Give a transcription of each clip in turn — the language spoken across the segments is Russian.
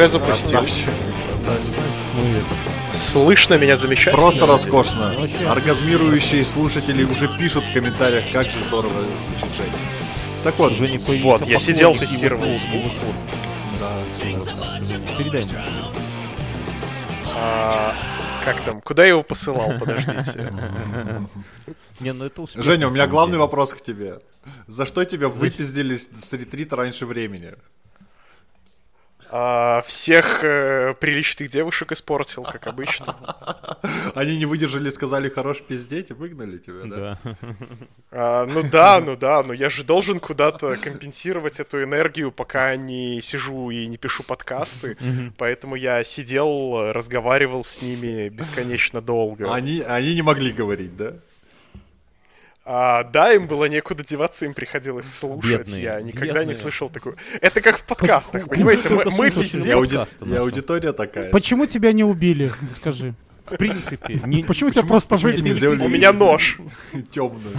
Уже запустил. Слышно меня замечательно? Просто роскошно. Оргазмирующие слушатели уже пишут в комментариях, как же здорово звучит Женя. Так вот, Уже не Вот, я сидел, тестировал звук. Передай мне. А, как там? Куда я его посылал? Подождите. Не, ну это Женя, у меня главный вопрос к тебе. За что тебя выпиздили с с ретрита раньше времени? А, всех э, приличных девушек испортил, как обычно. Они не выдержали, сказали хорош пиздеть и выгнали тебя, да? Да. А, ну да, ну да, но я же должен куда-то компенсировать эту энергию, пока не сижу и не пишу подкасты. Поэтому я сидел, разговаривал с ними бесконечно долго. Они, они не могли говорить, да? А, да, им было некуда деваться, им приходилось слушать. Бедные, я никогда бедные. не слышал такую. Это как в подкастах, понимаете? Мы, мы пиздим. аудитория такая. Почему тебя не убили, скажи? В принципе, не- Почему тебя просто сделали У меня нож. темную.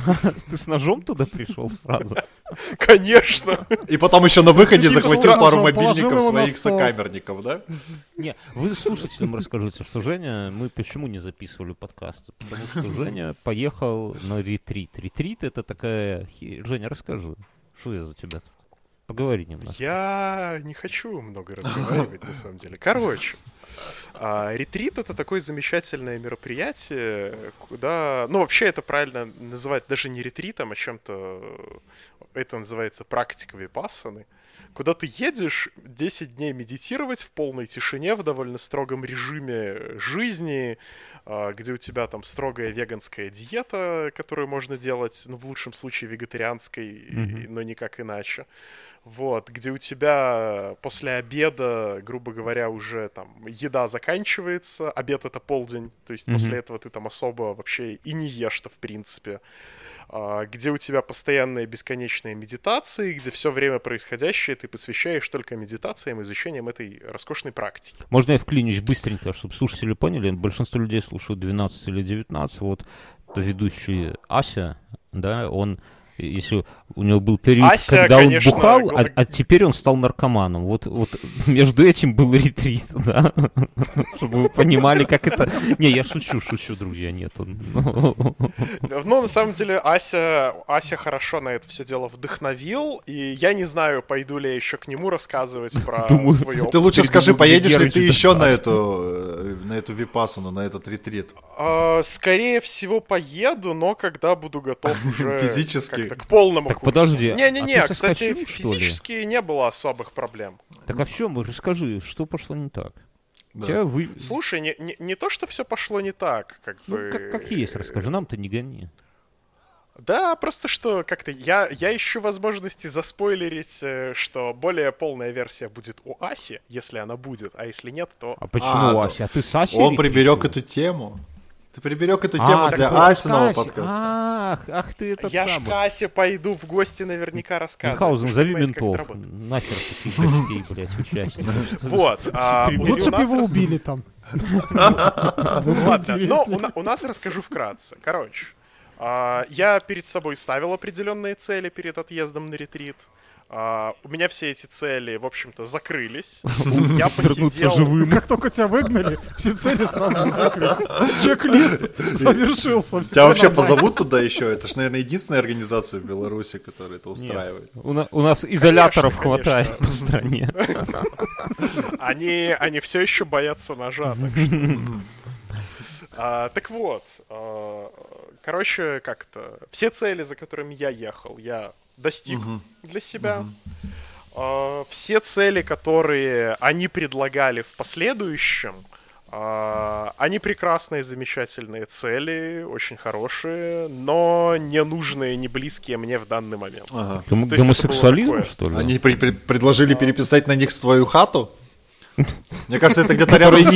ты с ножом туда пришел сразу? Конечно. И потом еще на выходе Слушай, захватил пару мобильников своих сокамерников, да? Не, вы слушателям расскажите, что Женя, мы почему не записывали подкасты? Потому что Женя поехал на ретрит. Ретрит это такая... Женя, расскажи, что я за тебя тут? Поговори немного. Я не хочу много разговаривать, на самом деле. Короче, а, ретрит это такое замечательное мероприятие, куда... Ну, вообще это правильно называть даже не ретритом, а чем-то... Это называется практика випассаны. Куда ты едешь 10 дней медитировать в полной тишине, в довольно строгом режиме жизни, а, где у тебя там строгая веганская диета, которую можно делать, ну, в лучшем случае вегетарианской, и- но никак иначе. Вот, где у тебя после обеда, грубо говоря, уже там еда заканчивается, обед это полдень, то есть после этого ты там особо вообще и не ешь-то в принципе. А, где у тебя постоянные бесконечные медитации, где все время происходящее ты посвящаешь только медитациям, изучением этой роскошной практики. Можно я вклинюсь быстренько, чтобы слушатели поняли? Большинство людей слушают 12 или 19. Вот ведущий Ася, да, он, если у него был период, Ася, когда конечно, он бухал, а, а теперь он стал наркоманом. Вот, вот между этим был ретрит, да, чтобы вы понимали, как это... Не, я шучу, шучу, друзья, нет. он- Ну, на самом деле, Ася, Ася хорошо на это все дело вдохновил, и я не знаю, пойду ли я еще к нему рассказывать про Думаю. Ты лучше скажи, поедешь ли ты еще на эту, э, на эту випасану, на этот ретрит? А, Скорее всего, поеду, но когда буду готов уже Физически. Как-то к полному Так курсу. подожди, а Не-не-не, ты кстати, ли? физически не было особых проблем. Так а в чем? Расскажи, что пошло не так? Да. Тебя вы... Слушай, не, не, не то, что все пошло не так, как Ну, бы... как, как есть, расскажи, нам-то не гони. Да, просто что как-то я, я ищу возможности заспойлерить, э, что более полная версия будет у Аси, если она будет, а если нет, то... А почему, А, то- Ася? А ты с Асей Он приберег эту тему. Ты приберег эту А, тему так для Асиного подкаста. Ах, ах ты этот я ж самый. к Асе пойду в гости наверняка рассказывать. Мюнхгаузен, же зови это ментов. Нахер таких гостей, блядь, участников. Вот. а, Лучше бы нас его убили там. Ладно, но у нас расскажу вкратце. Короче, а, я перед собой ставил определенные цели перед отъездом на ретрит. А, у меня все эти цели, в общем-то, закрылись. Я посидел... живым. Как только тебя выгнали, все цели сразу закрылись. Чек-лист завершился. Тебя вообще позовут туда еще? Это же, наверное, единственная организация в Беларуси, которая это устраивает. У, на- у нас изоляторов хватает по стране. Они, они все еще боятся ножа, так что... А, так вот, а, короче, как-то все цели, за которыми я ехал, я достиг для себя. А, все цели, которые они предлагали в последующем, а, они прекрасные, замечательные цели, очень хорошие, но не нужные, не близкие мне в данный момент. Ага. Гом- Гомосексуализм, что ли? Они при- при- предложили переписать на них твою хату? Мне кажется, это где-то рядом с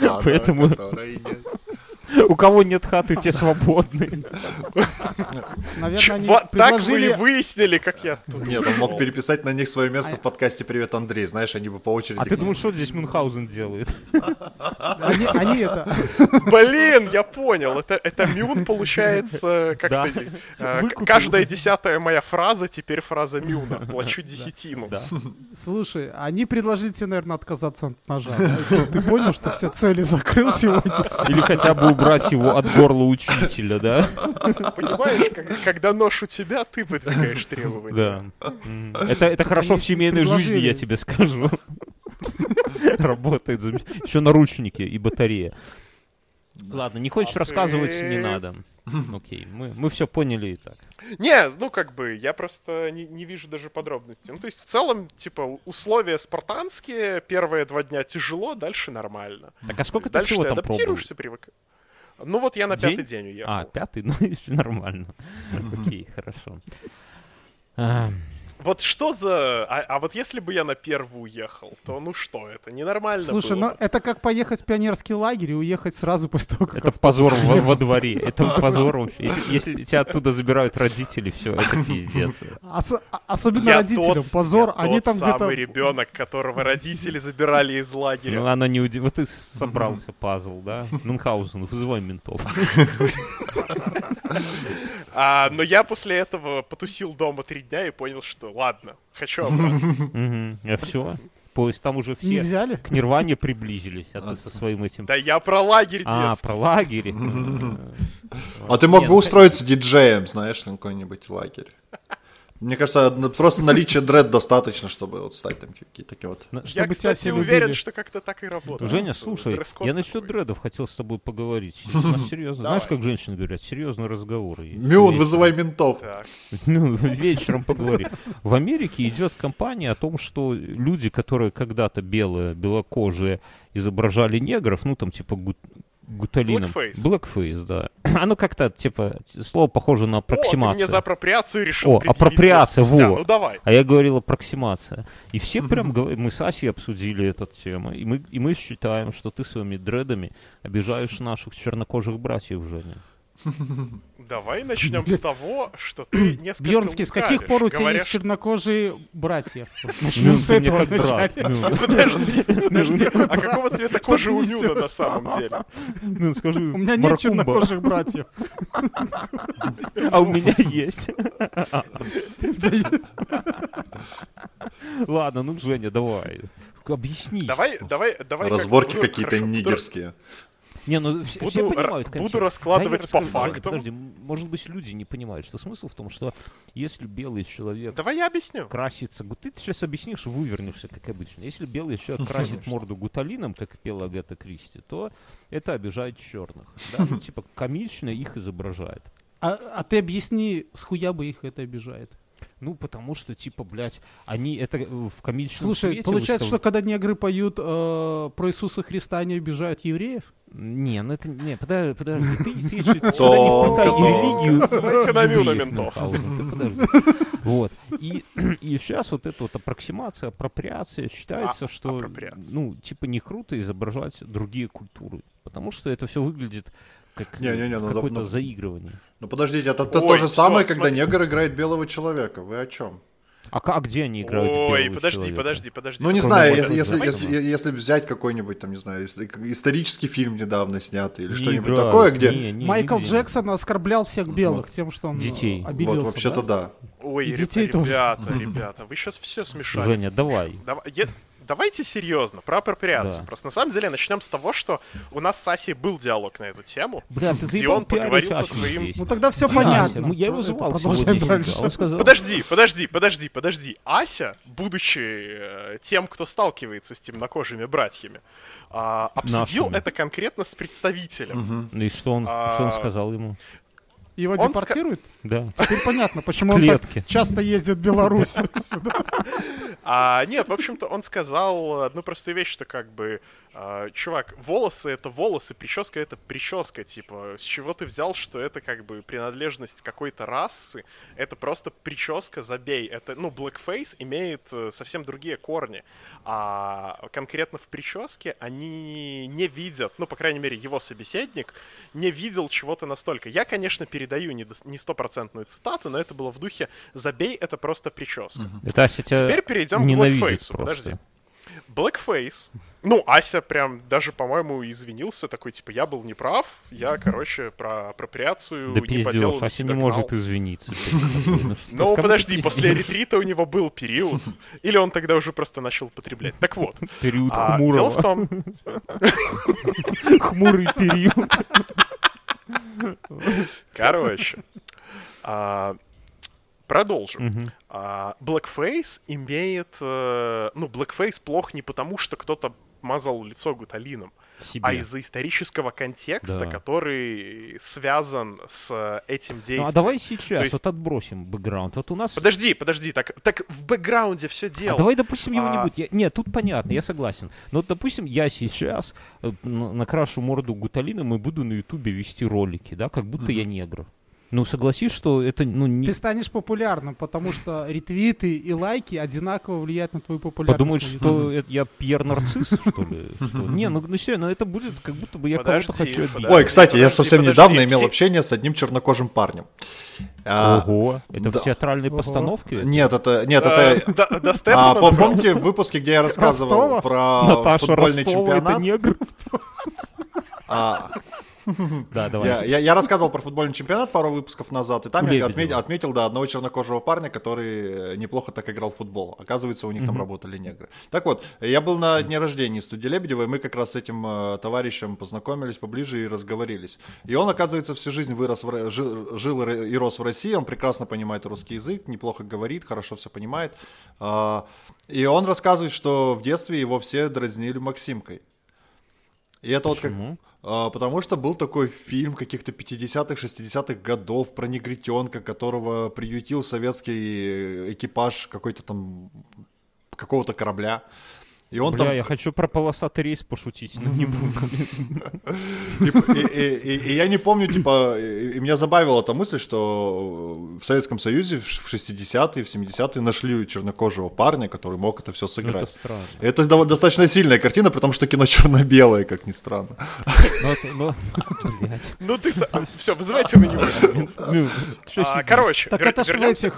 Поэтому- которой нет. У кого нет хаты, те свободны. Наверное, они так вы и выяснили, как я тут Нет, он мог переписать на них свое место в подкасте «Привет, Андрей». Знаешь, они бы по очереди... А ты думаешь, что здесь Мюнхгаузен делает? Они, это... Блин, я понял. Это, Мюн, получается, как-то... э, каждая десятая моя фраза теперь фраза Мюна. Плачу десятину. Слушай, они предложили тебе, наверное, отказаться от ножа. Ты понял, что все цели закрыл сегодня? Или хотя бы убрать его от горла учителя, да? Понимаешь, когда нож у тебя, ты выдвигаешь требования. Да. Это, это хорошо в семейной жизни, я тебе скажу. Работает. Еще наручники и батарея. Ладно, не хочешь А рассказывать, ты- не надо. Окей, мы, мы все поняли и так. Не, ну как бы, я просто не, не вижу даже подробностей. Ну, то есть, в целом, типа, условия спартанские, первые два дня тяжело, дальше нормально. Так а сколько ты есть всего дальше ты там адаптируешься, привык. Ну вот я на День? пятый день уехал. А, пятый? Ну, еще нормально. Окей, хорошо. Вот что за... А, а вот если бы я на первую уехал, то ну что это? Ненормально Слушай, было. ну это как поехать в пионерский лагерь и уехать сразу после того, как... Это позор во, во дворе. Это позор вообще. Если, если тебя оттуда забирают родители, все, это пиздец. Ос- особенно Я родителям. тот, Позор, я они тот там где-то... самый ребенок, которого родители забирали из лагеря. Ну, она не удив... Вот ты собрался пазл, да? Мюнхгаузен, вызывай ментов. А, но я после этого потусил дома три дня и понял, что ладно, хочу обратно. А все. Поезд там уже Не все взяли? к Нирване приблизились, а ты со своим этим... Да я про лагерь А, про лагерь. А ты мог Нет, бы устроиться диджеем, знаешь, на какой-нибудь лагерь. Мне кажется, просто наличия дред достаточно, чтобы вот стать там какие-то такие вот. Ну, Я, чтобы тебя кстати, все уверен, любили. что как-то так и работает. Женя, слушай, я насчет такой. дредов хотел с тобой поговорить. Серьезно. Знаешь, как женщины говорят, серьезный разговор. есть. Мюн, вызывай ментов. Ну, вечером поговорим. В Америке идет кампания о том, что люди, которые когда-то белые, белокожие, изображали негров, ну там типа гуталином. Blackface. Blackface, да. Оно как-то, типа, слово похоже на О, ты аппроксимацию. мне за апроприацию решил О, апроприация, спустя. Ну давай. А я говорил аппроксимация. И все прям говорят, мы с Асей обсудили эту тему, и мы, и мы считаем, что ты своими дредами обижаешь наших чернокожих братьев, Женя. Давай начнем с того, что ты несколько Бьернский, с каких пор у тебя говоря, есть чернокожие братья? Ну, Начнем с этого. Ну, Подожди, подожди. А какого цвета кожи у Мюна на самом деле? ну, скажи, У меня нет чернокожих братьев. А у меня есть. Ладно, ну, Женя, давай. Объясни. Давай, давай, давай. Разборки буду- какие-то нигерские. Не, ну все, Буду все понимают буду концепт. раскладывать по фактам. Подожди, может быть, люди не понимают, что смысл в том, что если белый человек Давай я объясню. красится... гу- Ты сейчас объяснишь вывернешься, как обычно. Если белый человек красит морду гуталином, как пела Агата Кристи, то это обижает черных. Да? Ну, типа, комично их изображает. А, а ты объясни, с хуя бы их это обижает? Ну, потому что, типа, блядь, они это э, в комичном Слушай, свете получается, что выстав- когда негры поют э, про Иисуса Христа, они обижают евреев? Не, ну это... Не, подожди, подожди. Ты, ты сюда не вплетай и религию, евреев, ментов. Мюнхгаузен, ты подожди. Вот. И, и сейчас вот эта вот аппроксимация, апроприация считается, А, что, апроприация. ну, типа не круто изображать другие культуры. Потому что это все выглядит как Не-не-не, ну да, какое-то ну- заигрывание. Ну подождите, это, это Ой, то же всё, самое, когда смотри. негр играет белого человека. Вы о чем? А, а где они играют Ой, белого подожди, человека? подожди, подожди. Ну не знаю, если, если, если, если взять какой-нибудь, там, не знаю, ист- исторический фильм недавно снятый или Не что-нибудь играют, такое, где... не, не, Майкл нигде. Джексон оскорблял всех белых тем, что он э, Детей. обелился. Вот, вообще-то да? да. Ой, детей тоже. ребята, ребята, вы сейчас все смешали. Женя, давай. Дава- е- Давайте серьезно, про апроприацию. Да. Просто на самом деле начнем с того, что у нас с Асей был диалог на эту тему. Бля, ты Где он поговорил со своим- здесь. Ну тогда все Ася, понятно. ну, я его звал продолжаем дальше. Он сказал, Подожди, подожди, подожди, подожди. Ася, будучи э, тем, кто сталкивается с темнокожими братьями, а, обсудил Нашими. это конкретно с представителем. Ну и что он, что он А, сказал ему? Его Он депортируют? Да. Теперь понятно, почему он так часто ездит в Беларусь. сюда. А, нет, в общем-то, он сказал одну простую вещь, что как бы чувак, волосы это волосы, прическа это прическа, типа, с чего ты взял, что это как бы принадлежность какой-то расы? Это просто прическа, забей. Это, ну, blackface имеет э, совсем другие корни, а конкретно в прическе они не видят, ну, по крайней мере, его собеседник не видел чего-то настолько. Я, конечно, передаю не стопроцентную цитату, но это было в духе «забей, это просто прическа». Тебя Теперь перейдем к просто. подожди. Blackface. Ну, Ася прям даже, по-моему, извинился, такой, типа, я был неправ, я, короче, про апроприацию Да не по делу пиздешь, на Ася не может извиниться. Ну, Ну, подожди, после ретрита у него был период. Или он тогда уже просто начал употреблять. Так вот. Период а, дело в хмурого. том, Хмурый период. короче, а, продолжим. Мгм. А, Blackface имеет... э, Ну, Blackface плох не потому, что кто-то мазал лицо гуталином, Себе. а из-за исторического контекста, Да. который связан с этим Ну, действием. а давай сейчас То есть- вот отбросим бэкграунд. Вот у нас... Подожди, подожди, так, так в бэкграунде все А дело. давай допустим его не А. будет. Я- Нет, тут понятно, я согласен. Но вот, допустим, я сейчас э, на- накрашу морду гуталином и буду на ютубе вести ролики, да, как будто я негр. Ну, согласись, что это, ну, не... Ты станешь популярным, потому что ретвиты и лайки одинаково влияют на твою популярность. Подумаешь, что это я Пьер-нарцисс, что ли? Не, ну, ну серьезно, это будет как будто бы я кого-то хочу. Ой, кстати, я совсем недавно имел общение с одним чернокожим парнем. А, Ого, это в театральной постановке? Нет, это... Нет, Э, это... До А, Стефана помните в выпуске, где я рассказывал про Наташа футбольный Ростова, это чемпионат? негр? Да, давай. я, я- я рассказывал про футбольный чемпионат пару выпусков назад, и там я Лебедева. отметил, отметил, да, одного чернокожего парня, который э, неплохо так играл в футбол. Оказывается, у них там работали негры. Так вот, я был на дне рождения студии Лебедева, и мы как раз с этим э, товарищем познакомились поближе и разговорились. И он, оказывается, всю жизнь вырос, в, жил, жил и ро- и рос в России, он прекрасно понимает русский язык, неплохо говорит, хорошо все понимает. А, И он рассказывает, что в детстве его все дразнили Максимкой. И это вот как... А, потому что был такой фильм каких-то 50-х, 60-х годов про негритенка, которого приютил советский экипаж какой-то там какого-то корабля. И он Бля, там... я хочу про полосатый рейс пошутить, но не буду. И, и- я не помню, типа, и, меня забавила эта мысль, что в Советском Союзе в 60-е, в 70-е нашли чернокожего парня, который мог это все сыграть. Это странно. Это достаточно сильная картина, потому что кино черно-белое, как ни странно. Ну, ну. Ну ты... Все, вызывайте него. Ну, А? Короче, вернемся,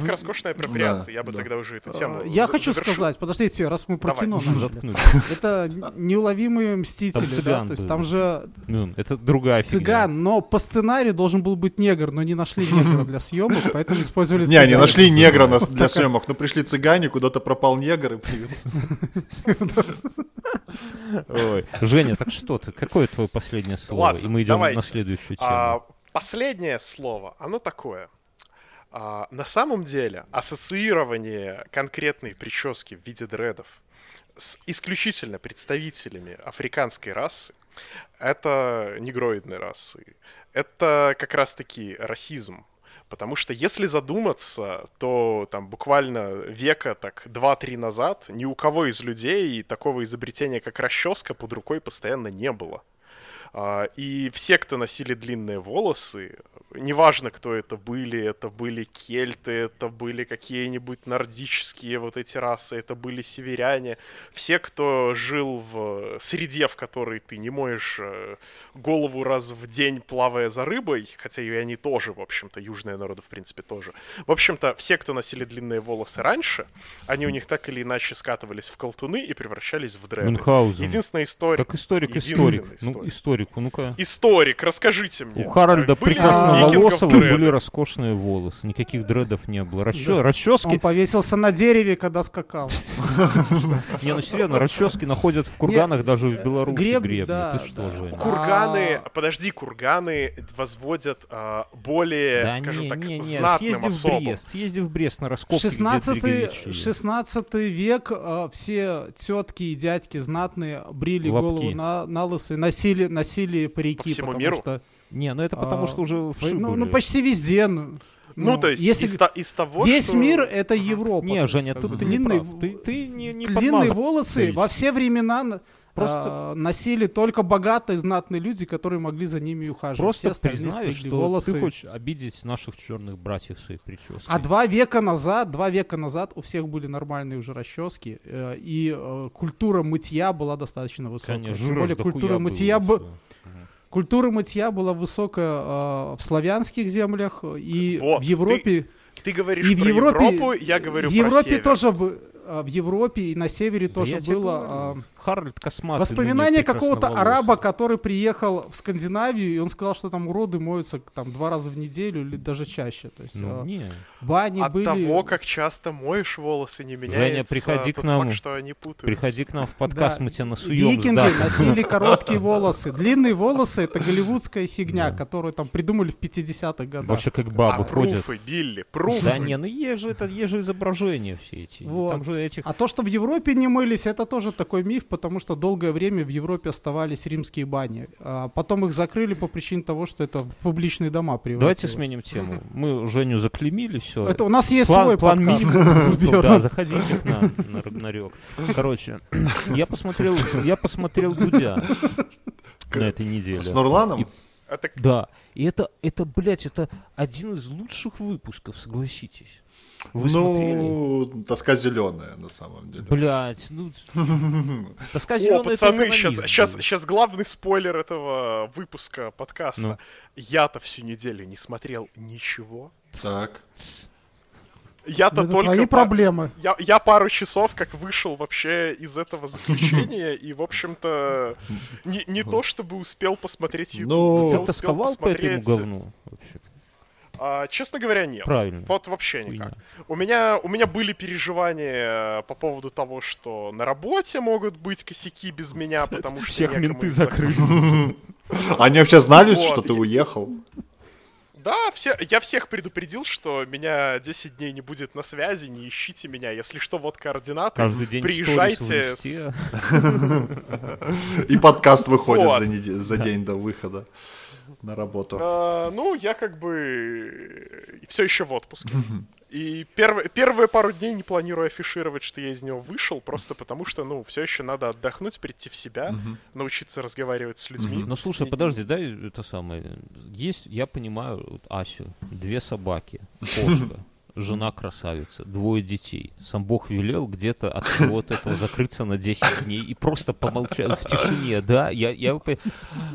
к роскошной апроприации. Я бы да. тогда уже эту тему Э, Я хочу сказать, подождите, раз мы про кино начали. Это неуловимые мстители, Там да? цыган То есть там же Ну, это другая фигня. цыган, но по сценарию должен был быть негр, но не нашли негра для съемок, поэтому использовали Не, цыгана. нашли негра для съемок, но пришли цыгане, куда-то пропал негр и появился. Ой. Женя, так что ты? Какое твое последнее слово? Ладно, И мы идем давайте. на следующую тему. А, последнее слово, оно такое. А, на самом деле, ассоциирование конкретной прически в виде дредов с исключительно представителями африканской расы, это негроидной расы. Это как раз-таки расизм. Потому что если задуматься, то там буквально века так 2-3 назад ни у кого из людей такого изобретения, как расческа, под рукой постоянно не было. А, И все, кто носили длинные волосы, неважно, кто это были, это были кельты, это были какие-нибудь нордические вот эти расы, это были северяне, все, кто жил в среде, в которой ты не моешь э, голову раз в день, плавая за рыбой, хотя и они тоже, в общем-то, южные народы, в принципе, тоже. В общем-то, все, кто носили длинные волосы раньше, они у них так или иначе скатывались в колтуны и превращались в дреды. Мюнхгаузен. Единственная история... Как историк, Единственный историк. Ну, историк. Историку, ну-ка. Историк, расскажите мне. У Харальда Были прекрасно у викингов волосого дреды? были роскошные волосы. Никаких дредов не было. Расчё- Да. Расчески... Он повесился на дереве, когда скакал. Не, ну серьезно, расчески находят в курганах даже в Беларуси греб- гребни. Ты что же? Курганы, А. подожди, курганы возводят а, более, скажем так, знатным особам. Брест, съезди в Брест на раскопки, где 16 Тригоричи. 16 век э, все тетки и дядьки знатные брили голову на, и носили, носили парики. По всему потому миру? Что, Не, ну это потому а, что уже вши ну, были. ну, почти везде. Ну, Ну, Ну, то есть если из, из того, весь что... мир это Европа. Не, Женя, тут ты не длинные, прав. Ты, ты не, не длинные волосы во все времена Просто- а, носили только богатые, знатные люди, которые могли за ними ухаживать. Все Просто стригли что волосы. ты хочешь обидеть наших черных братьев своей прической. А два века назад, два века назад у всех были нормальные уже расчески, э, и э, культура мытья была достаточно высокая. Конечно, Тем более культура было мытья, всё. б- культура мытья была высокая э, в славянских землях э, и Вот, в Европе. Ты говоришь И в про Европе, Европу, я говорю в про Европе север. тоже бы, э, в Европе и на севере Да тоже было. Харальд Косматый. Воспоминания ныне какого-то араба, который приехал в Скандинавию, и он сказал, что там уроды моются там два раза в неделю или даже чаще. То есть Ну, э, не. бани От были. того, как часто моешь волосы, не меняется приходи к нам. факт, что они путаются. Приходи к нам в подкаст, Да. мы тебя насуем. Викинги носили короткие волосы. Длинные волосы это голливудская фигня, которую там придумали в 50-х годах. Вообще как А бабы ходят. пруфы, Билли, пруфы. Да не, ну есть же это, есть же изображения все эти. Вот. Там же этих... А то, что в Европе не мылись, это тоже такой миф, потому что долгое время в Европе оставались римские бани. А потом их закрыли по причине того, что это в публичные дома превратилось. Давайте сменим тему. Мы Женю заклемили, все. Это у нас есть план, свой план подкаст минимум. Да, заходите к нам на Рагнарёк. Короче, я посмотрел, я посмотрел Дудя на этой неделе. С Нурланом? И- Это Да, и это, это, блядь, это один из лучших выпусков, согласитесь. Вы смотрели? ну, тоска зеленая, на самом деле. Блять, ну... Тоска О, зелёная, это пацаны, сейчас, сейчас, сейчас главный спойлер этого выпуска подкаста. Ну. Я-то всю неделю не смотрел ничего. Так. Я-то Это только... твои проблемы. Я, я пару часов как вышел вообще из этого заключения, и, в общем-то, не, не то чтобы успел посмотреть YouTube. Ну, я Ты успел тосковал по этому посмотреть- говну? Вообще? А, честно говоря, нет. Правильно. Вот вообще Хуйня. никак. У меня, у меня были переживания по поводу того, что на работе могут быть косяки без меня, потому что Всех менты закрыли. Они вообще знали, что ты уехал? Да, все, я всех предупредил, что меня 10 дней не будет на связи, не ищите меня. Если что, вот координаты. Каждый день Приезжайте с-. И подкаст выходит Вот. за, неде- за день до выхода на работу. А, ну, я как бы все еще в отпуске. И первые, первые пару дней не планирую афишировать, что я из него вышел, просто потому что, ну, все еще надо отдохнуть, прийти в себя, научиться разговаривать с людьми. Ну слушай, подожди, дай это самое. Есть, я понимаю, вот Асю, две собаки, кошка, жена красавица, двое детей. Сам Бог велел где-то от всего вот этого закрыться на 10 дней и просто помолчать в тишине, да? Я, я,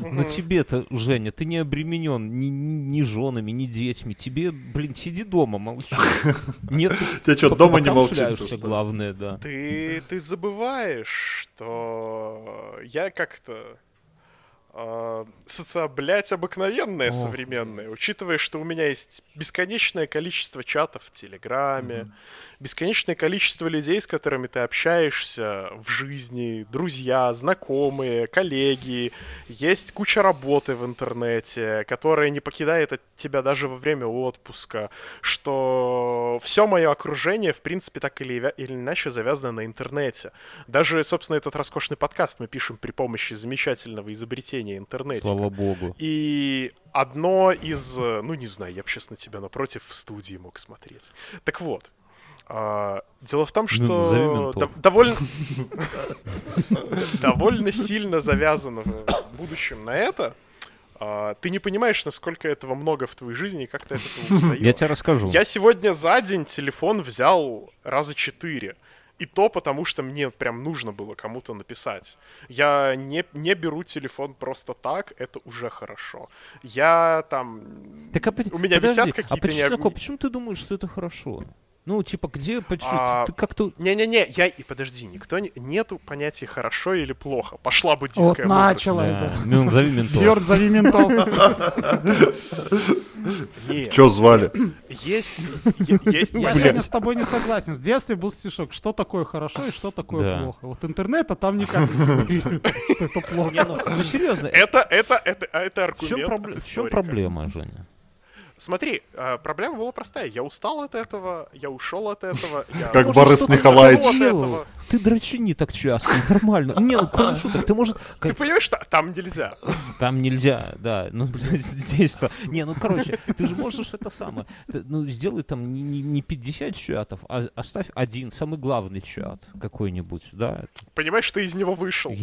но тебе-то, Женя, ты не обременен ни, ни женами, ни детьми. Тебе, блин, сиди дома, молчи. Нет, Тебе что, дома не молчится, что ли? главное, да. Ты, ты забываешь, что я как-то социоблять обыкновенная Ох. современная, учитывая, что у меня есть бесконечное количество чатов в Телеграме, бесконечное количество людей, с которыми ты общаешься в жизни, друзья, знакомые, коллеги, есть куча работы в интернете, которая не покидает от тебя даже во время отпуска, что все мое окружение, в принципе, так или, или иначе завязано на интернете. Даже, собственно, этот роскошный подкаст мы пишем при помощи замечательного изобретения интернета. Слава богу. И одно из, ну не знаю, я бы сейчас на тебя напротив в студии мог смотреть. Так вот, а, дело в том, Ну, что дов- довольно довольно сильно завязано в будущем на это. А, Ты не понимаешь, насколько этого много в твоей жизни и как ты от этого устаешь. Я тебе расскажу. Я сегодня за день телефон взял раза четыре. И то потому, что мне прям нужно было кому-то написать. Я не, не беру телефон просто так, это уже хорошо. Я там... Так, а, у меня подожди, висят а какие-то... почему, не- такое? почему ты думаешь, что это хорошо? Ну, типа, где, почему? А, ты, ты как-то... Не-не-не, я... И подожди, никто не... Нету понятия хорошо или плохо. Пошла Вот буддийская мудрость. началось, да. Ну, назови ментов. Бьерн, зови ментов. Нет, Че звали? есть... Есть... Я, Женя, с тобой не согласен. В детстве был стишок, что такое хорошо и что такое Да. плохо. Вот интернета там никак это плохо. Ну, ну, серьезно, Это, это, это, а это в чем, аргумент в чем проблема, Женя? Смотри, а, проблема была простая. Я устал от этого, я ушел от этого. я- Как Борис Николаевич. Ты дрочи не так часто, нормально. Не, ну, кроме шуток, ты, может... Ты понимаешь, что там нельзя. Там нельзя, да. Ну, блядь, здесь-то... Не, ну, короче, ты же можешь это самое... ты, ну, сделай там не, не- не 50 чатов, а оставь один, самый главный чат какой-нибудь, да. Понимаешь, ты из него вышел.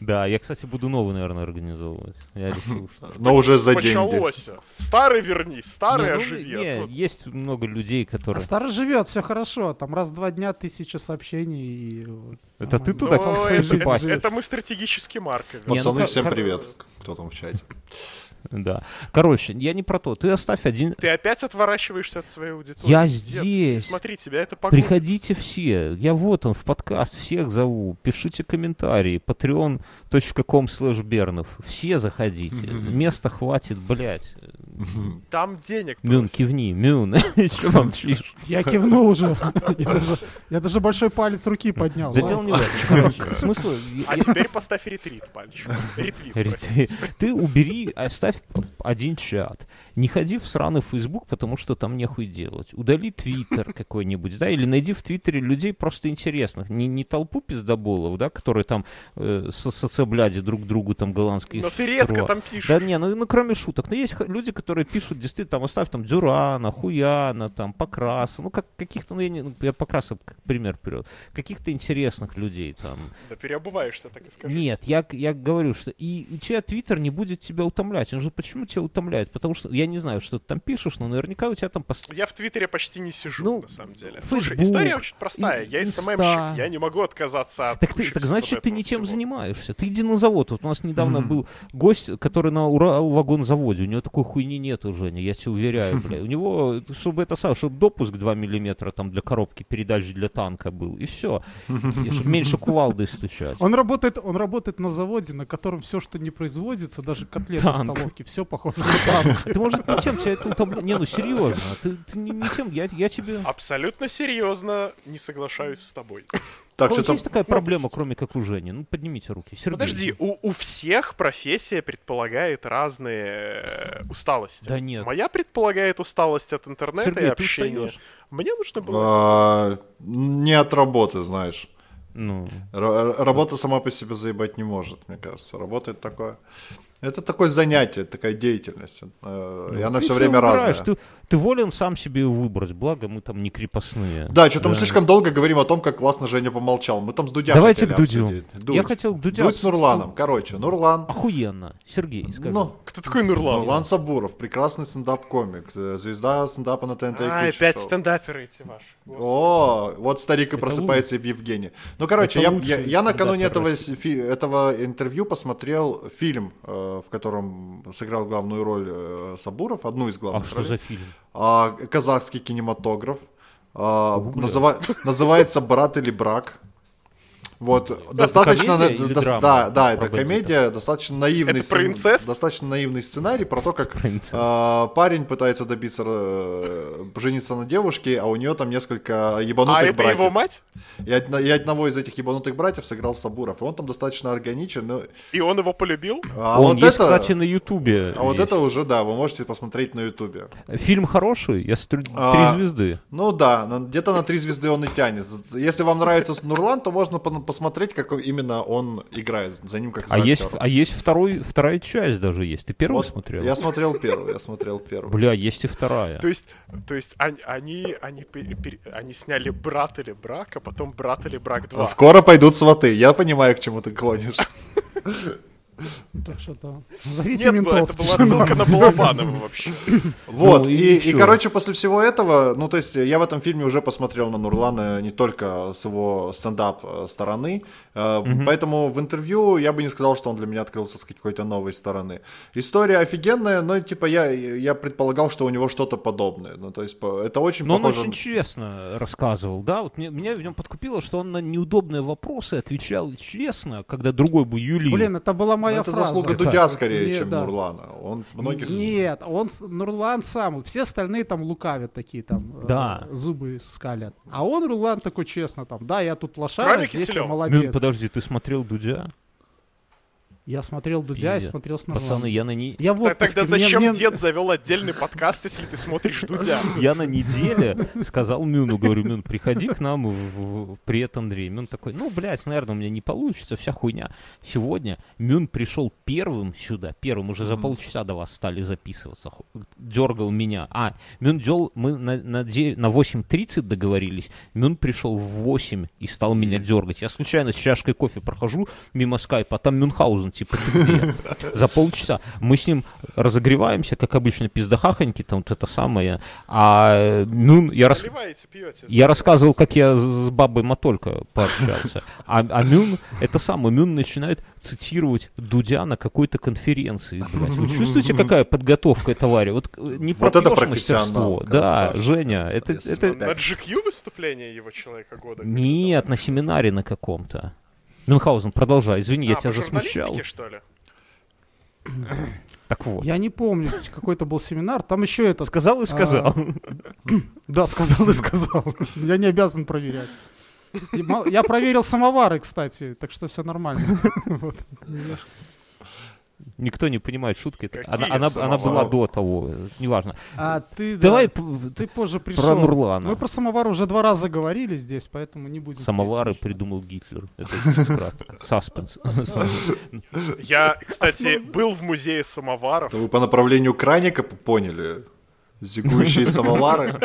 Да, я, кстати, буду новый, наверное, организовывать. Я решил, что... Но уже за деньги. Началось. Старый вернись, старый ну, а то- есть много людей, А которые... старый живет, все хорошо. Там раз в два дня тысяча сообщений. И... вот Это ты туда Ну, сам своей это, это- это мы стратегически марковые. Не, ну, Пацаны, ко- всем привет. Кто там в чате? Да. Короче, я не про то. Ты оставь один... Ты опять отворачиваешься от своей аудитории. Я Дед, здесь. Смотри, тебя это погубит. Приходите все. Я вот он в подкаст. Всех зову. Пишите комментарии. patreon.com slash бернов. Все заходите. Места хватит, блядь. Там денег Мюн, просят. кивни. Мюн. Молчишь? Я кивнул уже. Я даже, большой палец руки поднял. Да дело не в этом. Смысл... А теперь поставь ретрит пальчик. Ретвит. Ты убери, оставь один чат. Не ходи в сраный Facebook, потому что там нехуй делать. Удали Твиттер какой-нибудь, да, или найди в Твиттере людей просто интересных. Не, не толпу пиздоболов, да, которые там э, со соцебляди друг другу там голландские Но ты редко там пишешь. Да не, ну, ну кроме шуток. Но есть х- люди, которые пишут, действительно, там оставь там Дюрана, Хуяна, там Покраса, ну как каких-то, ну я, не, ну, я Покраса как пример вперед, каких-то интересных людей там. Да переобуваешься, так и скажи. Нет, я, я говорю, что и у тебя Твиттер не будет тебя утомлять. Он же почему тебя утомляет? Потому что я не знаю, что ты там пишешь, но наверняка у тебя там пост... Я в Твиттере почти не сижу, Ну, на самом деле. Facebook, Слушай, история очень простая. и- Я. СММщик, я не могу отказаться от Так, ты, так значит, ты не тем всего. занимаешься. Ты иди на завод. Вот у нас недавно был гость, который на Урал-вагонзаводе. У него такой хуйни нету, Женя, я тебе уверяю, бля. У него, чтобы это сам, чтобы допуск 2 миллиметра там для коробки передач для танка был. И все. чтобы меньше кувалдой стучать. Он работает, он работает на заводе, на котором все, что не производится, даже котлеты Танк. Столовке, все похоже на танк. Ты, может, не тем тебя это утомляет. Не, ну серьезно. Ты, ты не, не тем. Я, я тебе... Абсолютно серьезно не соглашаюсь с тобой. Так, что есть такая проблема, кроме как у Жени? Ну, поднимите руки. Сергей. Подожди, у, у всех профессия предполагает разные э, усталости. Да нет. Моя предполагает усталость от интернета Сергей, и ты общения. устаешь? Мне нужно было... А, Не от работы, знаешь. Ну, р- Работа сама по себе заебать не может, мне кажется. Работает такое. Это такое занятие, такая деятельность. Э, И она Ну, ты все время разная. Ты, ты волен сам себе выбрать, благо мы там не крепостные. Да, что-то мы слишком долго говорим о том, как классно Женя помолчал. Мы там с Дудя Давайте к Дудю. обсудить. Дудь. Я хотел Дудя... Дудь с Нурланом. Короче, Нурлан. Охуенно. Сергей, скажи. Ну, Кто такой Нурлан? Нурлан Сабуров, прекрасный стендап-комик, э, звезда стендапа на ТНТ и А, куча опять стендаперы эти ваши. Господи. О, вот старик и просыпается в Евгении. Ну, короче, Это я, я, я накануне этого, фи- этого интервью посмотрел фильм, э, в котором сыграл главную роль э, Сабуров, одну из А главных что ролей. за фильм? А, казахский кинематограф. А, называ- называется «Брат или брак». Вот, достаточно... комедия на- или дос- драма да, да, это комедия, достаточно наивный, Это инцест? достаточно наивный сценарий про то, как а, парень пытается добиться э, жениться на девушке, а у нее там несколько ебанутых А это братьев. его мать? И, одно- и одного из этих ебанутых братьев сыграл Сабуров, и он там достаточно органичен. Ну, И он его полюбил? а Он вот есть, это, кстати, на Ютубе. а вот есть. это уже, да, вы можете посмотреть на Ютубе. Фильм хороший, я смотрю, три А, звезды. Ну да, но где-то на три звезды он и тянет. Если вам нравится Нурлан, то можно посмотреть, как именно он играет, за ним как за А есть, а есть второй, вторая часть даже есть. Ты первую Вот смотрел? Я смотрел первую, я смотрел первую. Бля, есть и вторая. То есть, то есть они, они, они, они сняли брат или брак, а потом брат или брак 2. А Скоро пойдут сваты, я понимаю, к чему ты клонишь. Так что-то. Зовите Нет, ментов. это была ссылка на Балабанова вообще. Вот, Ну, и, и и, короче, после всего этого, ну, то есть, я в этом фильме уже посмотрел на Нурлана не только с его стендап э, стороны, э, поэтому в интервью я бы не сказал, что он для меня открылся с какой-то новой стороны. История офигенная, но, типа, я, я предполагал, что у него что-то подобное. Ну, то есть, это очень Но он похоже... очень честно рассказывал, да, вот мне- меня в нем подкупило, что он на неудобные вопросы отвечал честно, когда другой бы юлил. Блин, это была Ну, моя это фраза. заслуга? Дудя скорее, Не, чем да. Нурлана. Он многих... Нет, он Нурлан сам. Все остальные там лукавят такие там. э, Да. зубы скалят. А он, Нурлан, такой честно там. Да, я тут лошара, здесь я молодец. подожди, ты смотрел Дудя? Я смотрел Дудя и Пиздец. смотрел с Пацаны, я на, не... Я в Так, отпуске, Тогда зачем мне- дед завел отдельный подкаст, если ты смотришь Дудя? я на неделе сказал Мюну, говорю, Мюн, приходи к нам в, в- привет, Андрей. Мюн такой, ну, блядь, наверное, у меня не получится, вся хуйня. Сегодня Мюн пришел первым сюда, первым, уже за полчаса до вас стали записываться, дергал меня. А, Мюн дел, мы на, на, на 8.30 договорились, Мюн пришел в 8 и стал меня дергать. Я случайно с чашкой кофе прохожу мимо скайпа, а там Типа, ты где? За полчаса. Мы с ним разогреваемся, как обычно, пиздахахоньки, там вот это самое. А Мюн, я рас... Пьете. Я рассказывал, как я с бабой Матолько пообщался. А, а Мюн, это самое, Мюн начинает цитировать Дудя на какой-то конференции. блядь. Вы чувствуете, какая подготовка товарищ? Вот э, не Вот это мастерство. Да. Женя, это, это... На GQ выступление его Человека Года? Нет, на семинаре на каком-то. Мюнхгаузен, продолжай, извини, я А, тебя по засмущал. что ли? Так вот. Я не помню, какой-то был семинар. Там еще это... Сказал и сказал. Да, сказал и сказал. Я не обязан проверять. Я проверил самовары, кстати, так что все нормально. Никто не понимает шутки. Это- Какие Она, она, она была до того, э, неважно. А ты, да, Давай п- ты позже про пришел. Нурлана. Мы про самовар уже два раза говорили здесь, поэтому не будем. Самовары придумал Гитлер. Это. Саспенс. Я, кстати, был в музее самоваров. Вы по направлению краника поняли? Зигующие самовары.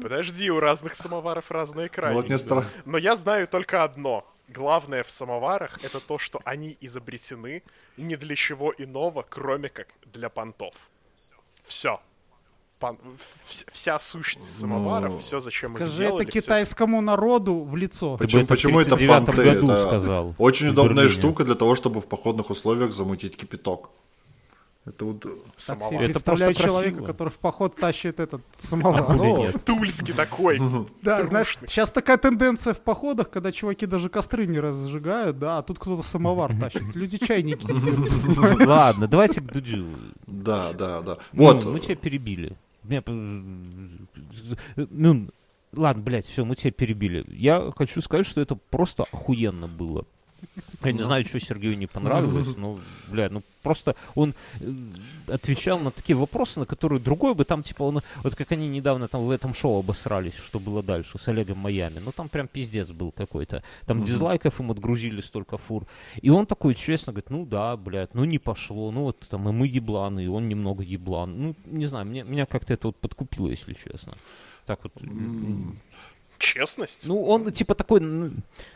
Подожди, у разных самоваров разные Ну Вот стра- Но я знаю только одно. Главное в самоварах это то, что они изобретены ни для чего иного, кроме как для понтов. Все. вся сущность самоваров, Ну, все, зачем Скажи делали, это китайскому народу в лицо. Почему, это в почему это 39-м понты? году Это сказал. Очень удобная штука для того, чтобы в походных условиях замутить кипяток. Это вот... э, самовар. Это представляю человека, красиво. который в поход тащит этот самовар. Хули Ну, нет. Тульский такой. Да, знаешь, сейчас такая тенденция в походах, когда чуваки даже костры не разжигают, да, а тут кто-то самовар тащит. Люди чайники. Ладно, давайте к Дудю. Да, да, да. Вот. Вот. мы тебя перебили. Ну, ладно, блядь, все, мы тебя перебили. Я хочу сказать, что это просто охуенно было. Я не знаю, что Сергею не понравилось, но, бля, ну просто он э, отвечал на такие вопросы, на которые другой бы там, типа, он, вот как они недавно там в этом шоу обосрались, что было дальше с Олегом Майами, ну там прям пиздец был какой-то. Там дизлайков им отгрузили столько фур. И он такой честно говорит, ну да, блядь, ну не пошло, ну вот там и мы ебланы, и он немного еблан. Ну, не знаю, мне, меня как-то это вот подкупило, если честно. Так вот. Честность? Ну, он типа такой, ну,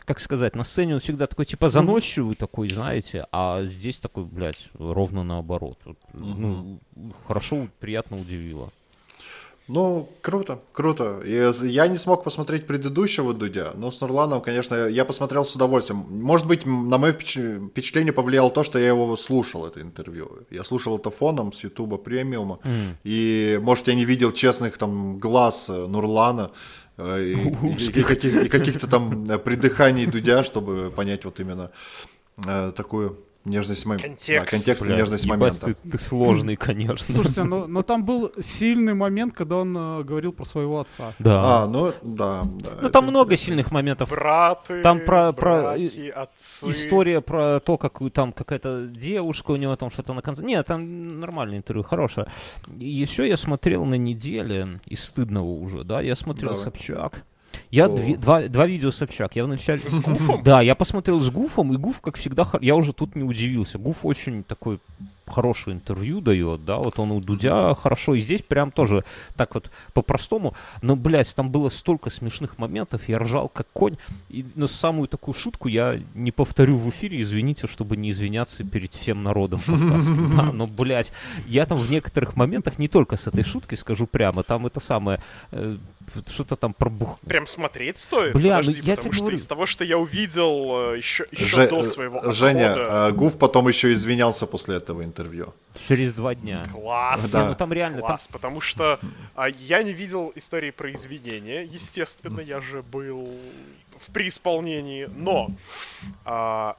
как сказать, на сцене он всегда такой, типа, заносчивый такой, знаете, а здесь такой, блядь, ровно наоборот. Ну, хорошо, приятно удивило. Ну, круто, круто. Я не смог посмотреть предыдущего Дудя, но с Нурланом, конечно, я посмотрел с удовольствием. Может быть, на мое впеч- впечатление повлияло то, что я его слушал, это интервью. Я слушал это фоном с Ютуба премиума. И, может, я не видел честных там глаз э, Нурлана и, и- и каких- и каких-то там придыханий Дудя, чтобы понять вот именно э, такую нежность момента. Контекст. контекст и Бля, нежность ебать, момента. ты, ты сложный, конечно. Слушайте, но, но там был сильный момент, когда он э, говорил про своего отца. Да. А, ну, да, да. ну, это там много интересно. сильных моментов. Браты, Там про- про братья, отцы. История про то, как там какая-то девушка у него там что-то на конце. Нет, там нормальное интервью, хорошее. Еще я смотрел на неделе из стыдного уже, да, я смотрел Давай. Собчак. Я две- два, два видео Собчак. Я вначале... С Гуфом? Да, я посмотрел с Гуфом, и Гуф, как всегда, я уже тут не удивился. Гуф очень такой хорошее интервью дает, да, вот он у Дудя хорошо, и здесь прям тоже так вот по-простому, но, блядь, там было столько смешных моментов, я ржал как конь, и, но самую такую шутку я не повторю в эфире, извините, чтобы не извиняться перед всем народом да, но, блядь, я там в некоторых моментах не только с этой шуткой скажу прямо, там это самое, э, что-то там пробух... Прям смотреть стоит? Бля, Подожди, ну я потому тебе что говорю. из того, что я увидел еще, еще Же- до своего отхода... Женя, э, Гуф потом еще извинялся после этого интервью. Через два дня. Класс. Да. Ну, там реально, там Класс, потому что а, я не видел истории про извинения. Естественно, я же был в преисполнении. Но а,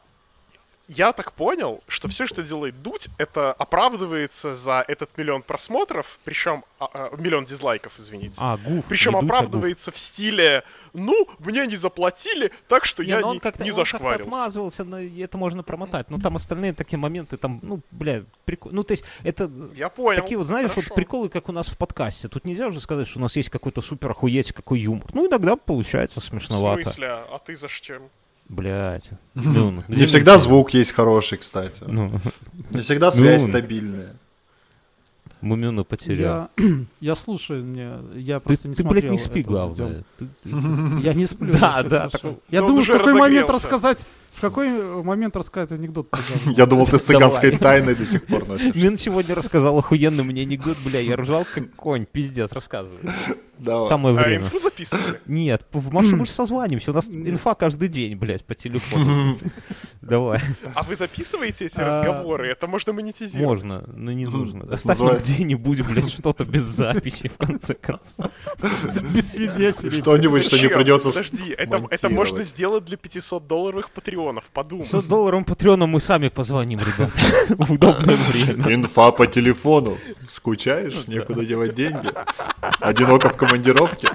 я так понял, что все, что делает Дудь, это оправдывается за этот миллион просмотров, причем а, а, миллион дизлайков, извините. А, гуф. Причем а оправдывается в стиле, ну, мне не заплатили, так что Не, я ну он не, как-то, не он как-то зашкварился. отмазывался, но и это можно промотать. Но там остальные такие моменты, там, ну, бля, прикол. Ну, то есть, это Я понял. такие вот, знаешь, Хорошо. вот приколы, как у нас в подкасте. Тут нельзя уже сказать, что у нас есть какой-то супер охуеть, какой юмор. Ну, иногда получается В смешновато. смысле? А ты зачем? Блять. Ну, Не всегда звук есть хороший, кстати. Ну, Не всегда связь Ну. стабильная. Мумину потерял. Я, я слушаю, мне, я Ты, просто не ты, смотрел блядь, не спи, главное. Дудем. Ты- ты- Я не сплю. Да, да, такой- Я думаю, в какой момент рассказать, в какой момент рассказать анекдот. Я думал, ты с цыганской тайной до сих пор носишь. Мин сегодня рассказал охуенный мне анекдот, бля, я ржал как конь, пиздец, рассказывай. Давай. Самое А время. инфу записывали? Нет, в Машу мы же созванимся, у нас инфа каждый день, блядь, по телефону. Давай, А вы записываете эти А, разговоры? Это можно монетизировать. можно, но не нужно. называется- где-нибудь, блядь, что-то без записи, в конце концов. Без свидетелей. Что-нибудь, что не придется Подожди, это, можно сделать для 500 долларовых патреонов, подумай. 500 долларов Патреона мы сами позвоним, ребят, в удобное время. Инфа по телефону. Скучаешь? Некуда девать деньги? Одиноко в командировке?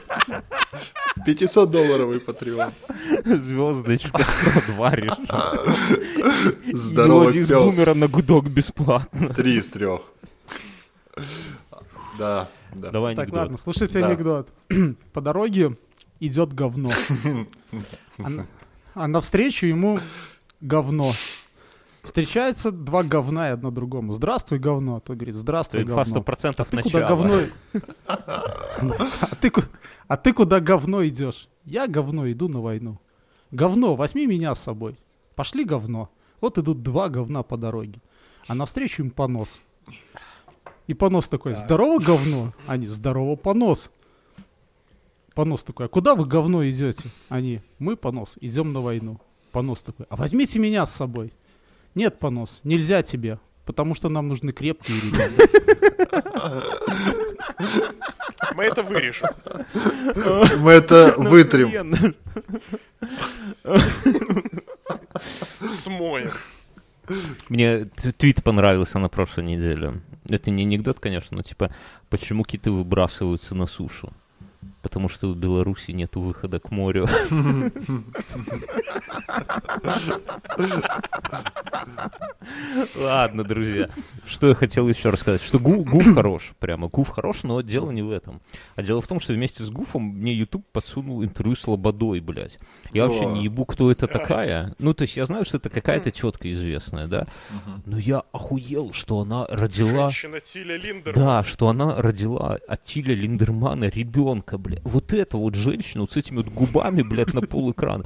500 долларовый патреон. Звездочка 102 решил. Здорово, Мелодии из пес. бумера на гудок бесплатно. Три из трех. Да, да. Давай Так, анекдот. ладно, слушайте Да. анекдот. По дороге идет говно. А, а навстречу ему говно. Встречаются два говна и одно другому. Здравствуй, говно. Тот говорит, здравствуй, Инфа говно. 100% Ты куда говно... А ты, а ты куда говно идешь? Я говно иду на войну. Говно, возьми меня с собой. Пошли говно. Вот идут два говна по дороге. А навстречу им понос. И понос такой, здорово, говно? Они, здорово, понос. Понос такой, а куда вы, говно, идете? Они, мы, понос, идем на войну. Понос такой, а возьмите меня с собой. Нет, понос, нельзя тебе, потому что нам нужны крепкие ребята. Мы это вырежем. Мы это вытрем. Охуенно. Смоем. Мне твит понравился на прошлой неделе. Это не анекдот, конечно, но типа, почему киты выбрасываются на сушу? Потому что в Беларуси нет выхода к морю. Ладно, друзья. Что я хотел еще рассказать? Что Гу- Гуф хорош, прямо. Гуф хорош, но дело не в этом. А дело в том, что вместе с Гуфом мне YouTube подсунул интервью с Лободой, блядь. Я вообще не ебу, кто это такая. Ну, то есть я знаю, что это какая-то тетка известная, да? Но я охуел, что она родила... Женщина Тиля Линдер. Да, что она родила от Тиля Линдермана ребенка, бля. Вот это вот женщина вот с этими вот губами, блядь, на пол экрана.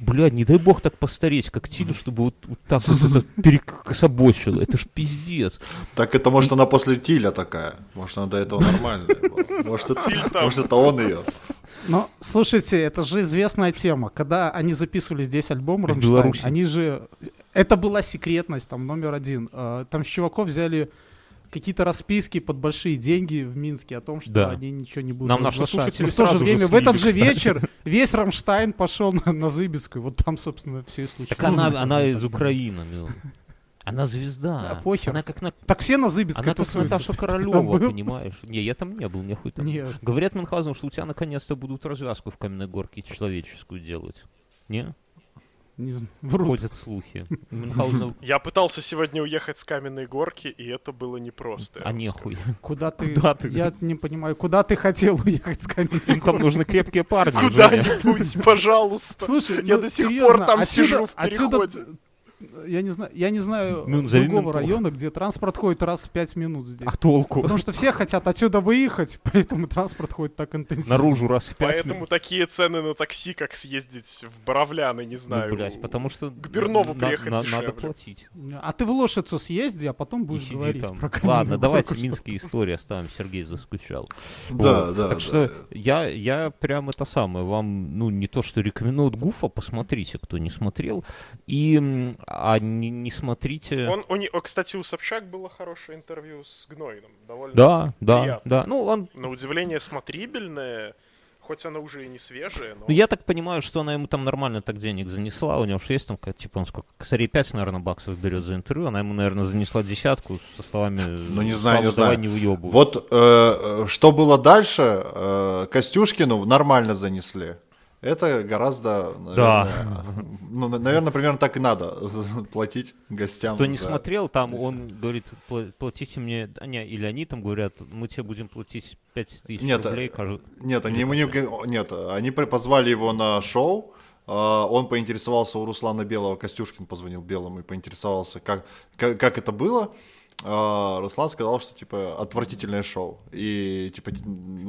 Бля, не дай бог так постареть, как Тиля, чтобы вот, вот так вот это перекособочило. Это ж пиздец. Так это может она после Тиля такая. Может она до этого нормальная была. Может это, может это он ее. Но, слушайте, это же известная тема. Когда они записывали здесь альбом Рамштайн, они же... Это была секретность, там, номер один. А, Там с чуваков взяли какие-то расписки под большие деньги в Минске о том, что Да. они ничего не будут Нам наши разглашать. слушатели Но в то же время, в слили, этот же кстати. вечер весь Рамштайн пошел на, на Зыбицкую. Вот там, собственно, все и случилось. Так она, она из Украины. Она звезда. Да, похер. Она как на... Так все на Зыбицкой Она как. Наташа Королева, понимаешь? Не, я там не был, мне хуй там. Нет. Говорят Мюнхгаузен, что у тебя наконец-то будут развязку в каменной горке человеческую делать. Не? Не знаю, врут. Ходят слухи. Мюнхгаузен... Я пытался сегодня уехать с каменной горки, и это было непросто. А нехуй. Куда ты, Куда ты? Я не понимаю, куда ты хотел уехать с каменной Им там нужны крепкие парни. Куда-нибудь, пожалуйста. Слушай, Я ну, до сих пор там сижу в переходе. Я не знаю, я не знаю Ну, назови другого района, где транспорт ходит раз в пять минут здесь. А толку? Потому что все хотят отсюда выехать, поэтому транспорт ходит так интенсивно. Наружу раз в пять Поэтому минут. такие цены на такси, как съездить в Боровляны, не Ну, знаю. блядь, потому что к Бернову на- приехать на- дешевле. надо платить. А ты в Лошицу съезди, а потом И будешь сиди говорить там. про Ладно, давайте минские истории оставим. Сергей заскучал. Да, Вот. да, Так да. что я, я прям это самое, вам, ну, не то что рекомендую, вот Гуфа посмотрите, кто не смотрел, и, а не, не смотрите... Он, у не- о, кстати, у Собчак было хорошее интервью с Гнойным. Довольно, Да, да, приятно. да. Ну, он на удивление, смотрибельное. хоть оно уже и не свежее, но... Ну, я так понимаю, что она ему там нормально так денег занесла. У него же есть там, типа, он сколько, косарей 5, наверное, баксов берет за интервью. Она ему, наверное, занесла десятку со словами Ну, не знаю, не «Слава, давай знаю. не выебывай». Вот э, что было дальше, э, Костюшкину нормально занесли. Это гораздо, наверное, ну, на- наверное, примерно так и надо платить гостям. Кто не за- смотрел, там он говорит, «Пла- платите мне, а, не, или они там говорят, мы тебе будем платить 5 тысяч Нет, рублей. э, кажу- Нет, они ему не, нет, они позвали его на шоу. а, Он поинтересовался у Руслана Белого, Костюшкин позвонил Белому и поинтересовался, как, как, как это было. А, Руслан сказал, что типа отвратительное шоу. И типа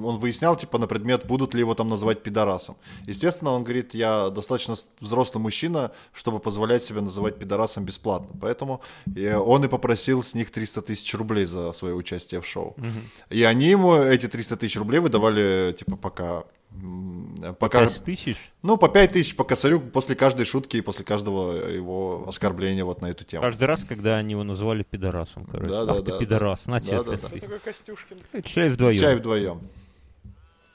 он выяснял типа на предмет, будут ли его там называть пидорасом. Естественно, он говорит, я достаточно взрослый мужчина, чтобы позволять себя называть пидорасом бесплатно. Поэтому э, он и попросил с них 300 тысяч рублей за свое участие в шоу. И они ему эти 300 тысяч рублей выдавали типа пока пока 5 тысяч? ну, по 5 тысяч по косарю после каждой шутки и после каждого его оскорбления вот на эту тему. Каждый раз, когда они его называли пидорасом, короче. Да, да, Ах ты да, да. пидорас, на тебе Да, да, да. Кто кости. такой Костюшкин? Чай вдвоем. Чай вдвоем.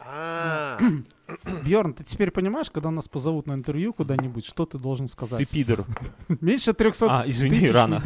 А, Бьорн, ты теперь понимаешь, когда нас позовут на интервью куда-нибудь, что ты должен Ты сказать? пидор. Меньше 300 А, извини, рано.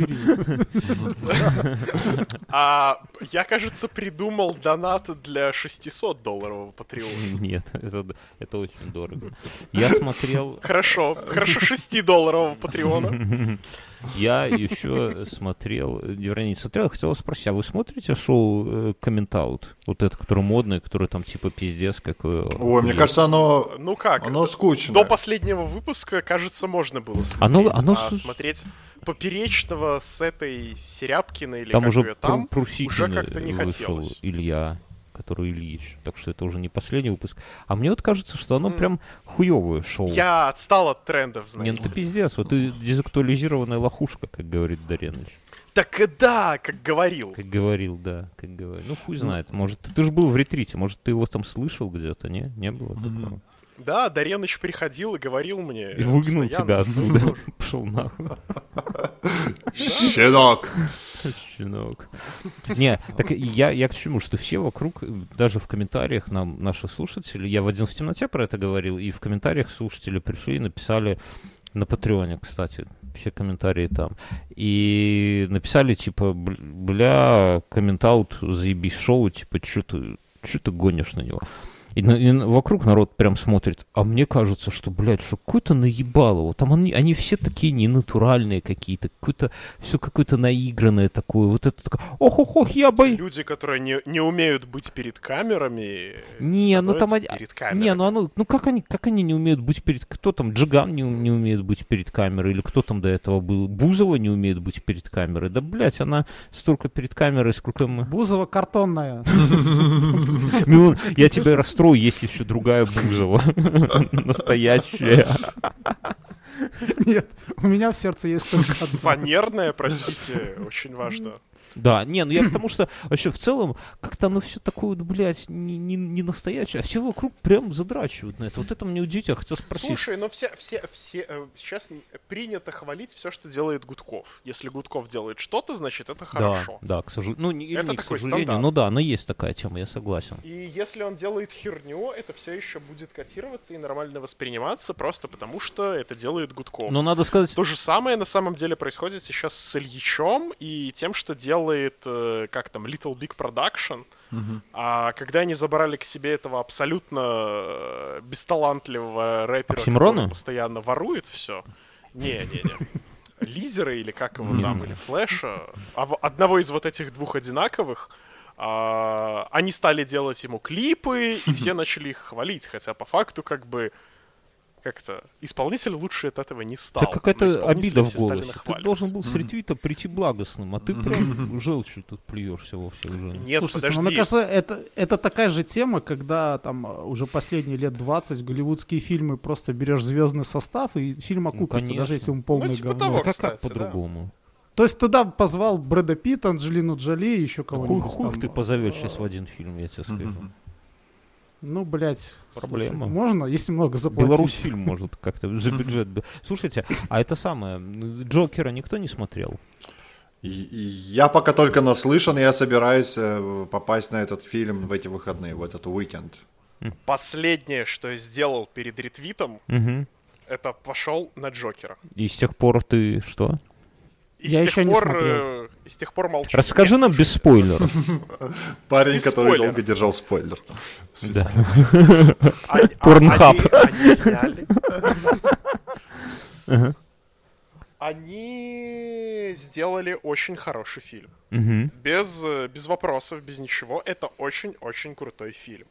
а я, кажется, придумал донат для 600 долларового патреона. Нет, это, это очень дорого. Я смотрел, Хорошо, хорошо, 6 долларового патреона. я еще смотрел, вернее, не смотрел, я хотел спросить, а вы смотрите шоу Комментаут? Вот это, которое модное, которое там типа пиздец какое. Ой, мне кажется, оно, Ну как, оно скучно. до последнего выпуска, кажется, можно было смотреть. Оно- оно а смотреть поперечного с этой Серябкиной или Там как уже ее там, Пру- Прусикин уже как-то не вышел, хотелось. Илья, который Ильич. Так что это уже не последний выпуск. А мне вот кажется, что оно прям хуевое шоу. Я отстал от трендов, знаете. ну ты пиздец, вот ты дезактуализированная лохушка, как говорит Дареныч. Так и да, как говорил. Как говорил, да, как говорил. Ну хуй знает, может, ты же был в ретрите, может, ты его там слышал где-то, не? Не было такого? Да, Дареныч приходил и говорил мне. И выгнал постоянно, тебя оттуда. Пошел нахуй, Щенок. Щенок. Не, так я, я к чему, что все вокруг, даже в комментариях нам, наши слушатели, я в «Один в темноте» про это говорил, и в комментариях слушатели пришли и написали на Патреоне, кстати, все комментарии там. И написали, типа, «Бл- бля, комментаут, заебись шоу, типа, что ты, чё ты гонишь на него? И, и вокруг народ прям смотрит, а мне кажется, что, блядь, что какое-то наебало. Вот там они, они все такие ненатуральные какие-то, какое-то, все какое-то наигранное такое. Вот это такое, ох-ох-ох, я бой. Люди, которые не, не умеют быть перед камерами, Не, ну там они- перед камерами. Не, ну оно, ну как они, как они не умеют быть перед, кто там, Джиган не, не умеет быть перед камерой, или кто там до этого был, Бузова не умеет быть перед камерой, да, блядь, она столько перед камерой, сколько мы... Бузова картонная. Милан, я тебя расстрою, есть еще другая Бузова, настоящая. Нет, у меня в сердце есть только одна. Фанерная, простите, очень важно. Да, не, ну я к тому, что вообще в целом как-то оно все такое, блядь, не, не, не настоящее, а все вокруг прям задрачивают на это. Вот это мне удивительно, хотел спросить. Слушай, но все, все, все, э, сейчас принято хвалить все, что делает Гудков. Если Гудков делает что-то, значит это хорошо. Да, да, к сожалению. Ну, не, Это не к сожалению, стандарт. ну да, но есть такая тема, я согласен. И если он делает херню, это все еще будет котироваться и нормально восприниматься, просто потому что это делает Гудков. Но надо сказать, То же самое на самом деле происходит сейчас с Ильичом и тем, что делает, э, как там, Little Big Production. А когда они забрали к себе этого абсолютно э, бесталантливого рэпера, который постоянно ворует все. Не-не-не. Лизера или как его там, или Флэша, а одного из вот этих двух одинаковых, а, они стали делать ему клипы, и все начали их хвалить, хотя по факту как бы как-то исполнитель лучше от этого не стал. тебя но какая-то обида в голосе. Ты должен был с ретвита прийти благостным, а ты прям желчью тут плюешься во все уже. Нет, Слушайте, ну, подожди. мне кажется, это, это такая же тема, когда там э, уже последние лет 20 голливудские фильмы просто берешь звездный состав, и фильм окупится, конечно. даже если он полное Ну, типа говно. того. А как, кстати, как да. по-другому? То есть туда позвал Брэда Питта, Анджелину Джоли и еще Хуй, кого-нибудь хуй там. ты позовешь сейчас в один фильм, я тебе скажу. Ну, блядь. Проблема. слушай, можно, если много заплатить? Беларусь фильм может как-то за бюджет. Слушайте, а это самое, Джокера никто не смотрел? Я пока только наслышан, я собираюсь э, попасть на этот фильм в эти выходные, в этот уикенд. Последнее, что я сделал перед ретвитом, это пошел на Джокера. И с тех пор ты что? И Я с еще тех не пор, смотрел. э, и с тех пор молчу. Расскажи Нет, нам без спойлеров. Парень, Без который долго держал спойлер. Да. они- а- Порнхаб. Они они сняли. Ага. Они сделали очень хороший фильм. Без, э, без вопросов, без ничего. Это очень-очень крутой фильм.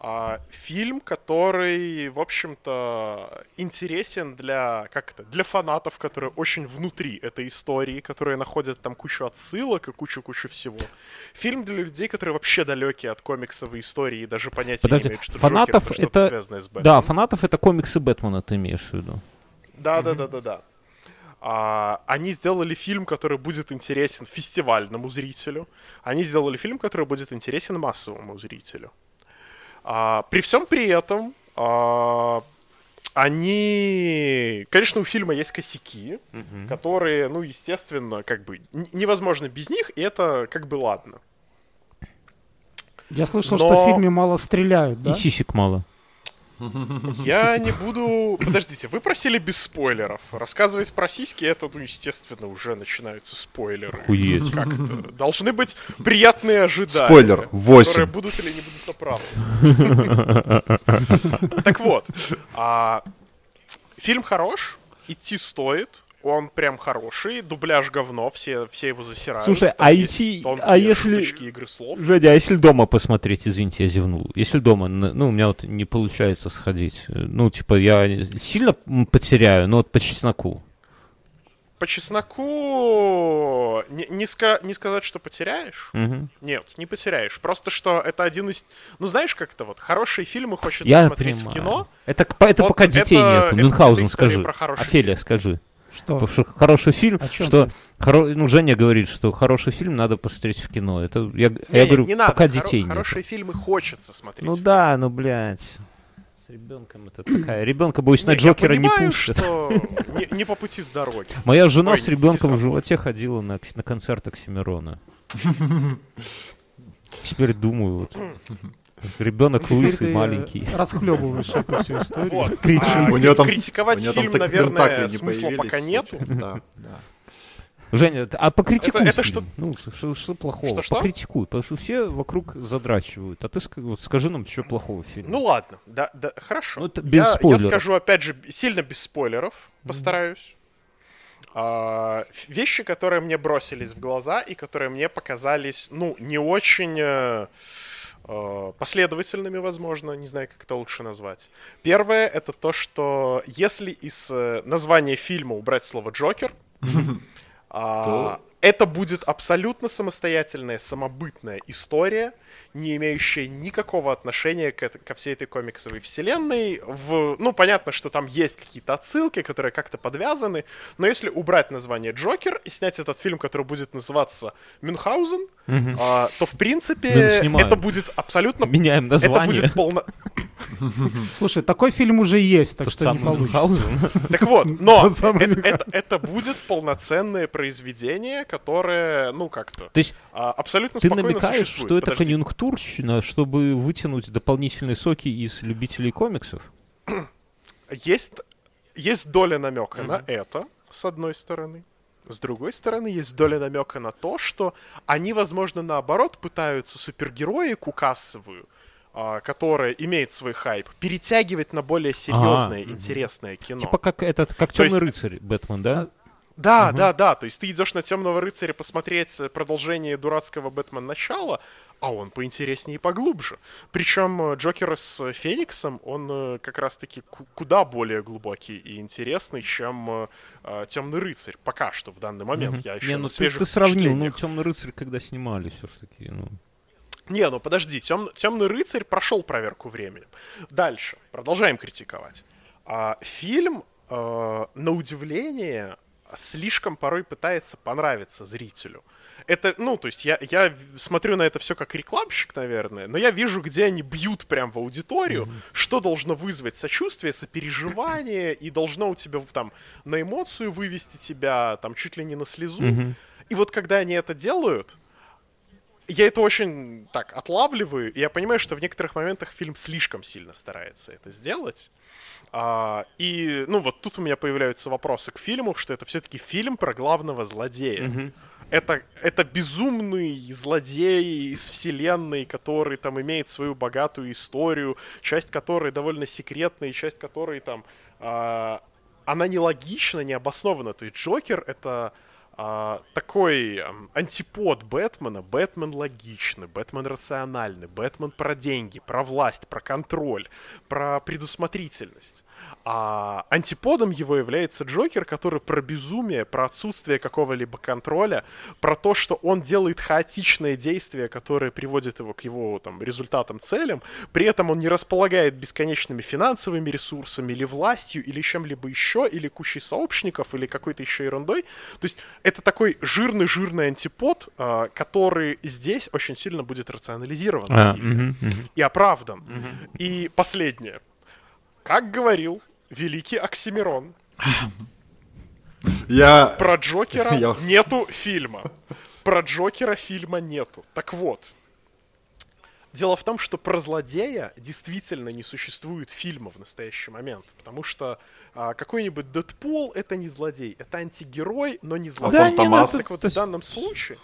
А, фильм, который, в общем-то, интересен для, как это, для фанатов, которые очень внутри этой истории, которые находят там кучу отсылок и кучу-кучу всего. Фильм для людей, которые вообще далекие от комиксовой истории и даже понятия Подожди, не имеют, что фанатов Джокер это это- связанное с Бэтменом. Да, фанатов это комиксы Бэтмена, ты имеешь в виду. Да, да, да, да, да. А, они сделали фильм, который будет интересен фестивальному зрителю. Они сделали фильм, который будет интересен массовому зрителю. А, при всем при этом а, они, конечно, у фильма есть косяки, которые, ну, естественно, как бы невозможно без них, и это как бы ладно. Я слышал, Но- что в фильме мало стреляют, да? И сисек мало. Я не буду... Подождите, вы просили без спойлеров. Рассказывать про сиськи, это, ну, естественно, уже начинаются спойлеры. Охуеть. Как-то должны быть приятные ожидания. Спойлер, восемь. Которые будут или не будут оправданы. Так вот, а, фильм хорош, идти стоит, он прям хороший, дубляж говно, все, все его засирают. Слушай, Там а идти- тонкие а если- игры слов. Женя, а если дома посмотреть, извините, я зевнул. Если дома, ну, у меня вот не получается сходить. Ну, типа, я сильно потеряю, но вот по чесноку. По чесноку не, не, ска- не сказать, что потеряешь. Мгм. Нет, не потеряешь. Просто что это один из... Ну, знаешь, как это вот, хорошие фильмы хочется Я смотреть понимаю. в кино. Это, это Вот пока детей это- нету. это Мюнхгаузен, скажи. хороший Офелия, скажи. Что? Потому что хороший фильм, О чём что... хоро- Ну, Женя говорит, что хороший фильм надо посмотреть в кино. Это я, г- я Не, говорю, не надо. пока Хоро- детей нет. Хорошие фильмы хочется смотреть. Ну в да, ну, блядь. С ребенком это такая. Ребенка, боюсь, на Не, Джокера не пустят. что не, не по пути с дороги. Моя жена Ой, с не ребенком в животе ходила на, на концерт Оксимирона. Теперь думаю, вот. Ребенок лысый, маленький. расхлебываешь эту всю историю. Вот. А, У неё там- критиковать У него там фильм, наверное, смысла пока нету. случайно. Да, да. Женя, а покритикуй Это- это что- Ну, что, что- что плохого? Что-что? Покритикуй, потому что все вокруг задрачивают. А ты вот скажи нам, что плохого в фильме. Ну ладно, да, да, хорошо. Ну, это без я, спойлеров. я скажу, опять же, сильно без спойлеров, постараюсь. А, ф- вещи, которые мне бросились в глаза и которые мне показались, ну, не очень э, последовательными, возможно, не знаю, как это лучше назвать. Первое — это то, что если из э, названия фильма убрать слово «Джокер», а, это будет абсолютно самостоятельная, самобытная история, не имеющая никакого отношения к ко всей этой комиксовой вселенной. В, ну, понятно, что там есть какие-то отсылки, которые как-то подвязаны, но если убрать название Джокер и снять этот фильм, который будет называться Мюнхгаузен, а, то, в принципе, это будет абсолютно... Меняем Это название. будет полно... Слушай, такой фильм уже есть, так Тот что не получится. Так вот, но это, это- это будет полноценное произведение, которое, ну, как-то... То есть а, абсолютно ты намекаешь, существует. что это Подожди. конъюнктурщина, чтобы вытянуть дополнительные соки из любителей комиксов? Есть, есть доля намека на это, с одной стороны. С другой стороны, есть доля намека на то, что они, возможно, наоборот пытаются супергероику кассовую, а, которая имеет свой хайп, перетягивать на более серьезное, Ага. интересное кино. Типа как этот, как То есть- темный рыцарь Бэтмен, да? Да, да, да. То есть ты идешь на Темного рыцаря посмотреть э, продолжение дурацкого Бэтмен начала, а он поинтереснее и поглубже. Причем э, Джокер с э, Фениксом, он как раз-таки ку- куда более глубокий и интересный, чем Темный рыцарь. Пока что в данный момент. Я еще Не, ну ты, ты сравнил, ну темный рыцарь, когда снимали, все-таки, ну. Не, ну подожди, Темный рыцарь прошел проверку временем. Дальше, продолжаем критиковать. А, фильм, э, на удивление, слишком порой пытается понравиться зрителю. Это, ну, то есть я, я смотрю на это все как рекламщик, наверное, но я вижу, где они бьют прям в аудиторию, что должно вызвать сочувствие, сопереживание, и должно у тебя там на эмоцию вывести тебя, там чуть ли не на слезу. И вот когда они это делают, я это очень так отлавливаю, и я понимаю, что в некоторых моментах фильм слишком сильно старается это сделать. А, и, ну, вот тут у меня появляются вопросы к фильму, что это все-таки фильм про главного злодея. Это, это безумный злодей из вселенной, который там имеет свою богатую историю, часть которой довольно секретная, и часть которой там... а, она нелогична, не обоснована. То есть Джокер это а, такой антипод Бэтмена. Бэтмен логичный, Бэтмен рациональный, Бэтмен про деньги, про власть, про контроль, про предусмотрительность. А антиподом его является Джокер, который про безумие, про отсутствие какого-либо контроля, про то, что он делает хаотичные действия, которые приводят его к его там, результатам, целям, при этом он не располагает бесконечными финансовыми ресурсами или властью, или чем-либо еще, или кучей сообщников, или какой-то еще ерундой. То есть это такой жирный-жирный антипод, а, который здесь очень сильно будет рационализирован А, мгм, мгм. и оправдан. И последнее. Как говорил великий Оксимирон, Я... про Джокера Я- нету фильма. Про Джокера фильма нету. Так вот. Дело в том, что про злодея действительно не существует фильма в настоящий момент. Потому что а, какой-нибудь Дэдпул это не злодей. Это антигерой, но не злодей. Да, не Томас. Так вот в данном случае...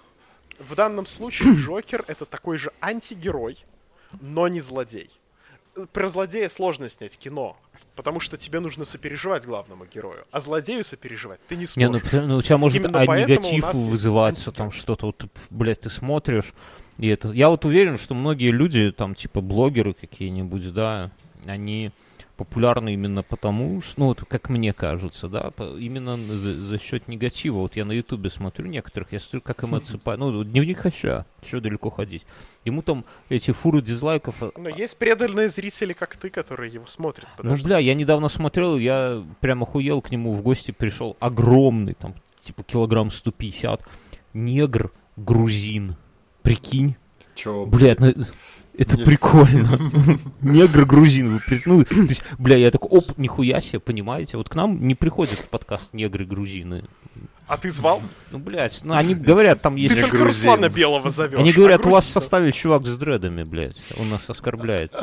В данном случае Джокер это такой же антигерой, но не злодей. Про злодея сложно снять кино, потому что тебе нужно сопереживать главному герою, а злодею сопереживать ты не Не, сможешь. ну, потому- ну, у тебя может Именно а, негатив есть вызываться, там что-то, вот, блядь, ты смотришь, и это... Я вот уверен, что многие люди, там, типа, блогеры какие-нибудь, да, они популярны именно потому, что, ну, вот, как мне кажется, да, именно за, за счет негатива. Вот я на ютубе смотрю некоторых, я смотрю, как им отсыпают, ну, дневник Хача, что далеко ходить. Ему там эти фуры дизлайков а- Но есть преданные зрители, как ты, которые его смотрят. ну, бля, я недавно смотрел, я прям охуел к нему в гости пришел. Огромный, там, типа килограмм 150. Негр, грузин. Прикинь. Чё, Блядь, ну, это Не- прикольно. Негр, грузин. вы прис- Ну, то есть, бля, я такой, оп, нихуя себе, понимаете? Вот к нам не приходят в подкаст негры, грузины. А ты звал? Ну, блядь, ну, они говорят, там есть... Ты только грузин. Руслана Белого зовешь. Они а говорят, у вас в составе чувак с дредами, блядь. Он нас оскорбляет.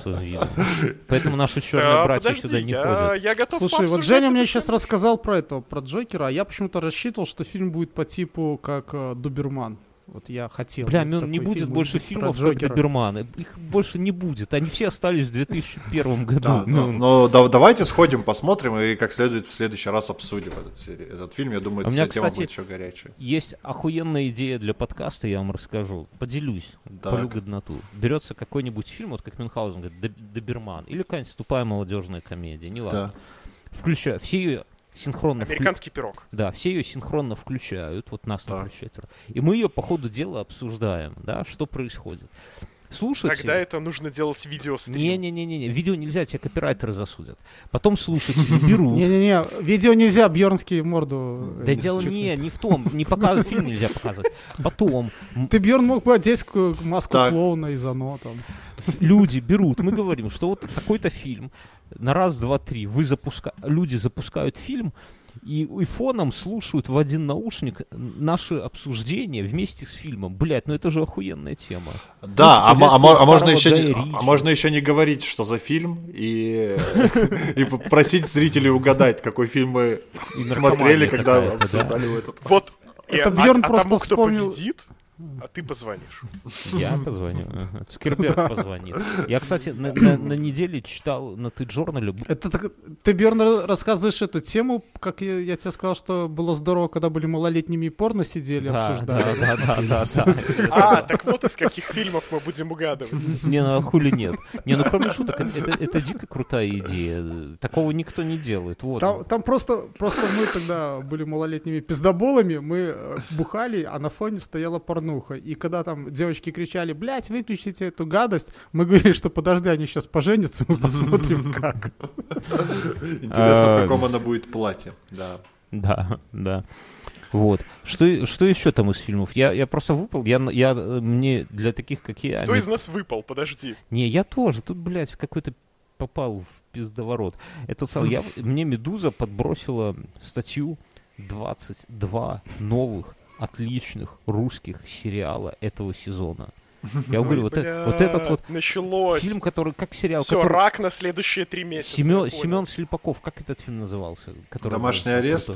Поэтому наши черные Да, братья подожди, сюда не я, ходят. я готов Слушай, вот Женя мне сейчас рассказал про этого, про Джокера, а я почему-то рассчитывал, что фильм будет по типу как э, Дуберман. Вот я хотел. Бля, такой не будет фильм больше про фильмов как Джокера. Доберман. Их больше не будет. Они все остались в 2001 году. Да, Ну, но, но да- давайте сходим, посмотрим и как следует в следующий раз обсудим этот, этот фильм. Я думаю, А у меня, эта тема кстати, будет еще горячая. Есть охуенная идея для подкаста, я вам расскажу. Поделюсь. Так. Полю годноту. Берется какой-нибудь фильм, вот как Мюнхгаузен говорит, «Доб- Доберман. Или какая-нибудь тупая молодежная комедия, неважно. Да. Включаю. Все синхронно вклю- Американский пирог. Да, все ее синхронно включают, вот нас, например, четверо. И мы ее по ходу дела обсуждаем, да, что происходит. Слушайте... Тогда это нужно делать видеострим. Не-не-не-не, видео нельзя, тебя копирайтеры засудят. Потом слушатели берут. Не-не-не, видео нельзя, Бьернский морду. э, Да дело не, не в том, не показывать, фильм нельзя показывать. Потом Ты, Бьерн, мог бы одеть к- маску клоуна из оно там. люди берут, мы говорим, что вот такой-то фильм, на раз, два, три, вы запуска... люди запускают фильм, и, и фоном слушают в один наушник наши обсуждения вместе с фильмом. Блять, ну это же охуенная тема. Да, а, типа, а мо- а можно еще не, а можно еще не говорить, что за фильм, и, и попросить зрителей угадать, какой фильм мы смотрели, когда обсуждали этот. Вот. Это а- Бьерн а просто вспомнил- победит, а ты позвонишь. Я позвоню. ага. Цукерберг позвонит. Я, кстати, на, на- на неделе читал на ты журнале Это так- ты, Бьерн, ра- рассказываешь эту тему, как я, я тебе сказал, что было здорово, когда были малолетними и порно сидели, Да, обсуждали. да, да, да, да, да. А, так вот из каких фильмов мы будем угадывать. Не, ну а хули нет. Не, ну кроме шуток, это, это- дико крутая идея. Такого никто не делает. Вот. Там, там просто, просто мы тогда были малолетними пиздоболами, мы э, бухали, а на фоне стояла порнуха. И когда там девочки кричали, блядь, выключите эту гадость, мы говорили, что подожди, они сейчас поженятся, мы посмотрим как. Интересно, в А, каком она будет платье. Да. Да, да. Вот. Что, что еще там из фильмов? Я, я просто выпал. Я, я, мне для таких, как я... Кто они- из нас выпал? Подожди. Не, я тоже. Тут, блядь, в какой-то попал в пиздоворот. Это сам, я, мне Медуза подбросила статью 22 новых отличных русских сериала этого сезона. Я говорю, вот, э- вот этот вот началось. фильм, который как сериал, Все, который... рак на следующие три месяца. Семен. Семен Слепаков, как этот фильм назывался? Который Домашний был арест?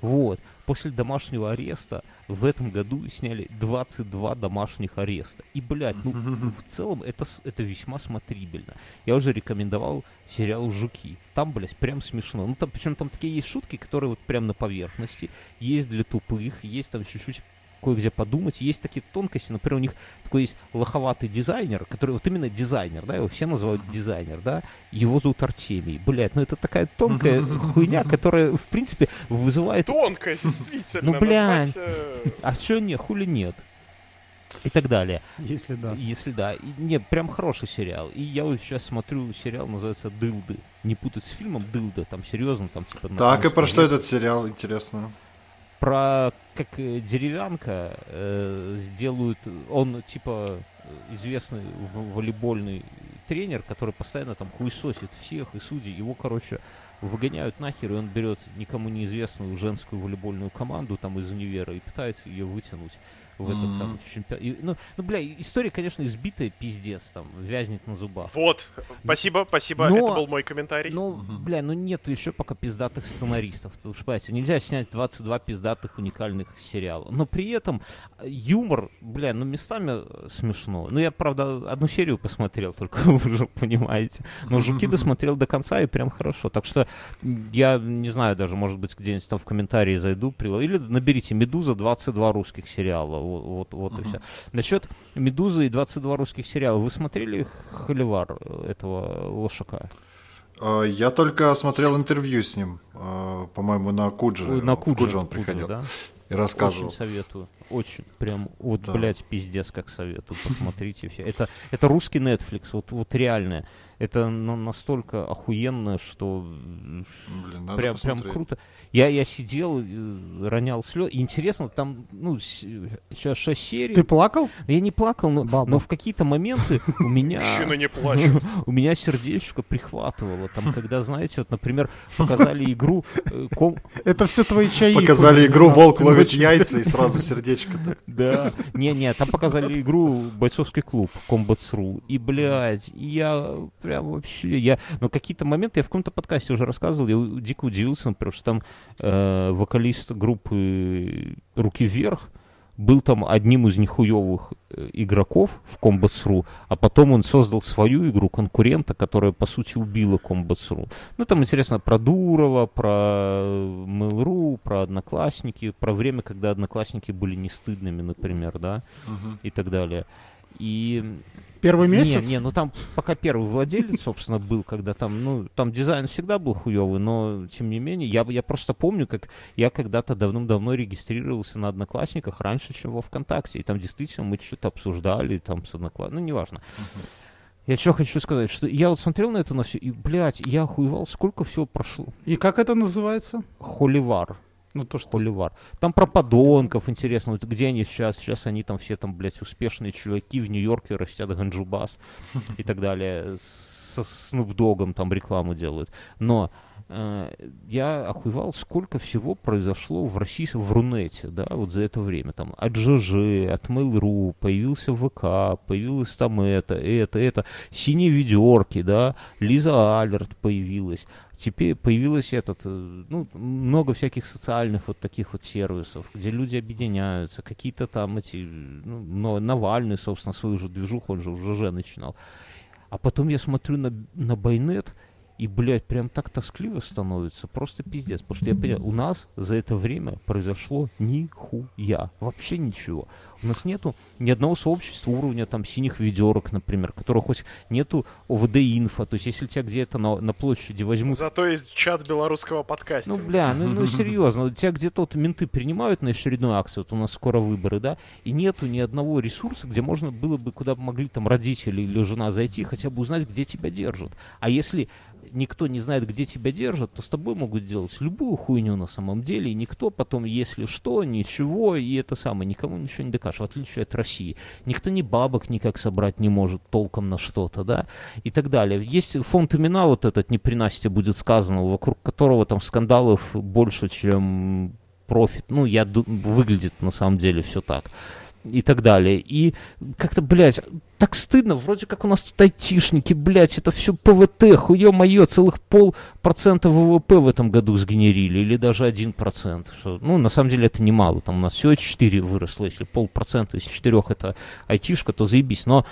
Вот. После домашнего ареста в этом году сняли 22 домашних ареста. И, блядь, ну, в целом это, это весьма смотрибельно. Я уже рекомендовал сериал «Жуки». Там, блядь, прям смешно. Ну, там, причем там такие есть шутки, которые вот прям на поверхности. Есть для тупых, есть там чуть-чуть кое-где подумать. Есть такие тонкости, например, у них такой есть лоховатый дизайнер, который вот именно дизайнер, да, его все называют дизайнер, да, его зовут Артемий. Блядь, ну это такая тонкая хуйня, которая, в принципе, вызывает... Тонко, действительно. Ну, блядь. э, А что не, хули нет? И так далее. Если да. Если да. И, не, прям хороший сериал. И я вот сейчас смотрю сериал, называется «Дылды». Не путать с фильмом «Дылда», там серьезно, там типа... Так, и про что этот сериал, интересно? Про как э, деревянка э, сделают... Он типа известный волейбольный тренер, который постоянно там хуесосит всех и судей. Его, короче, выгоняют нахер, и он берет никому неизвестную женскую волейбольную команду там из универа и пытается ее вытянуть в этот Мгм. самый чемпионат. Ну, ну, бля, история, конечно, избитая, пиздец, там, вязнет на зубах. Вот. Спасибо, спасибо. Но- Это был мой комментарий. Ну, бля, ну нету еще пока пиздатых сценаристов. Ты уж понимаете, нельзя снять 22 пиздатых уникальных сериала. Но при этом э, юмор, бля, ну местами э, смешно. Ну я, правда, одну серию посмотрел, только вы уже понимаете. Но «Жуки» досмотрел до конца и прям хорошо. Так что я не знаю даже, может быть, где-нибудь там в комментарии зайду, или наберите «Медуза» 22 русских сериала. Вот, вот, вот и все. Насчет «Медузы» и 22 русских сериала. Вы смотрели «Холивар» этого Лошака? А, Я только смотрел интервью с ним, а, по-моему, на Кудже. Ой, на В Кудже, Кудже он приходил да? и рассказывал. Очень советую. Очень. Прям, вот, Да. блядь, пиздец, как советую. Посмотрите все. Это, это русский Netflix, вот, вот реально. Это ну, настолько охуенно, что Блин, надо прям, прям круто. Я, я сидел, э, ронял слезы. Интересно, там, ну, сейчас 6 серий. Ты плакал? Я не плакал, но, Баба. но в какие-то моменты у меня... Мужчины не плачут. У меня сердечко прихватывало. Там, когда, знаете, вот, например, показали игру э, ком- Это все твои чаи. Показали игру 12 «Волк ловит яйца» и сразу сердечко так. Да. Не-не, там показали игру «Бойцовский клуб» Combats.ru. И, блядь, я прям вообще... Я... Но какие-то моменты, я в каком-то подкасте уже рассказывал, я дико удивился, например, что там э, вокалист группы «Руки вверх» был там одним из нехуевых э, игроков в Combats.ru, а потом он создал свою игру конкурента, которая, по сути, убила Combats.ru. Ну, там интересно про Дурова, про Mail.ru, про Одноклассники, про время, когда Одноклассники были не стыдными, например, да, и так далее. И Первый месяц? не, не, ну там пока первый владелец, собственно, был, когда там, ну, там дизайн всегда был хуёвый, но, тем не менее, я, я просто помню, как я когда-то давным-давно регистрировался на Одноклассниках раньше, чем во ВКонтакте, и там действительно мы что-то обсуждали там с Одноклассниками, ну, неважно. Я что хочу сказать, что я вот смотрел на это на все, и, блядь, я охуевал, сколько всего прошло. И как это называется? Холивар. Ну, то, что... Холивар. Там про подонков интересно, вот где они сейчас, сейчас они там все там, блядь, успешные чуваки в Нью-Йорке растят ганджубас и так далее, со Снупдогом там рекламу делают. Но я охуевал, сколько всего произошло в России, в Рунете, да, вот за это время. Там от ЖЖ, от Mail.ru, появился ВК, появилось там это, это, это, синие ведерки, да, Лиза Алерт появилась. Теперь появилось этот, э, ну, много всяких социальных вот таких вот сервисов, где люди объединяются, какие-то там эти, ну, Навальный, собственно, свою же движуху, он же в ЖЖ начинал. А потом я смотрю на, на Байнет, и, блядь, прям так тоскливо становится, просто пиздец. Потому что я понимаю, у нас за это время произошло нихуя, вообще ничего. У нас нету ни одного сообщества уровня там синих ведерок, например, которого хоть нету ОВД-инфо. То есть если тебя где-то на, на площади возьмут Зато есть чат белорусского подкаста. ну, бля, ну, ну серьезно, тебя где-то вот менты принимают на очередную акцию, вот у нас скоро выборы, да, и нету ни одного ресурса, где можно было бы, куда бы могли там родители или жена зайти, хотя бы узнать, где тебя держат. А если никто не знает, где тебя держат, то с тобой могут делать любую хуйню на самом деле, и никто потом, если что, ничего, и это самое, никому ничего не докажешь, в отличие от России. Никто ни бабок никак собрать не может толком на что-то, да, и так далее. Есть фонд имена вот этот, не при Насте будет сказано, вокруг которого там скандалов больше, чем профит. Ну, я выглядит на самом деле все так. И так далее. И как-то, блядь, так стыдно, вроде как у нас тут айтишники, блядь, это все ПВТ, хуе мое, целых полпроцента ВВП в этом году сгенерили, или даже один процент. Ну, на самом деле это немало, там у нас всего 4 выросло, если полпроцента из 4 это айтишка, то заебись. Но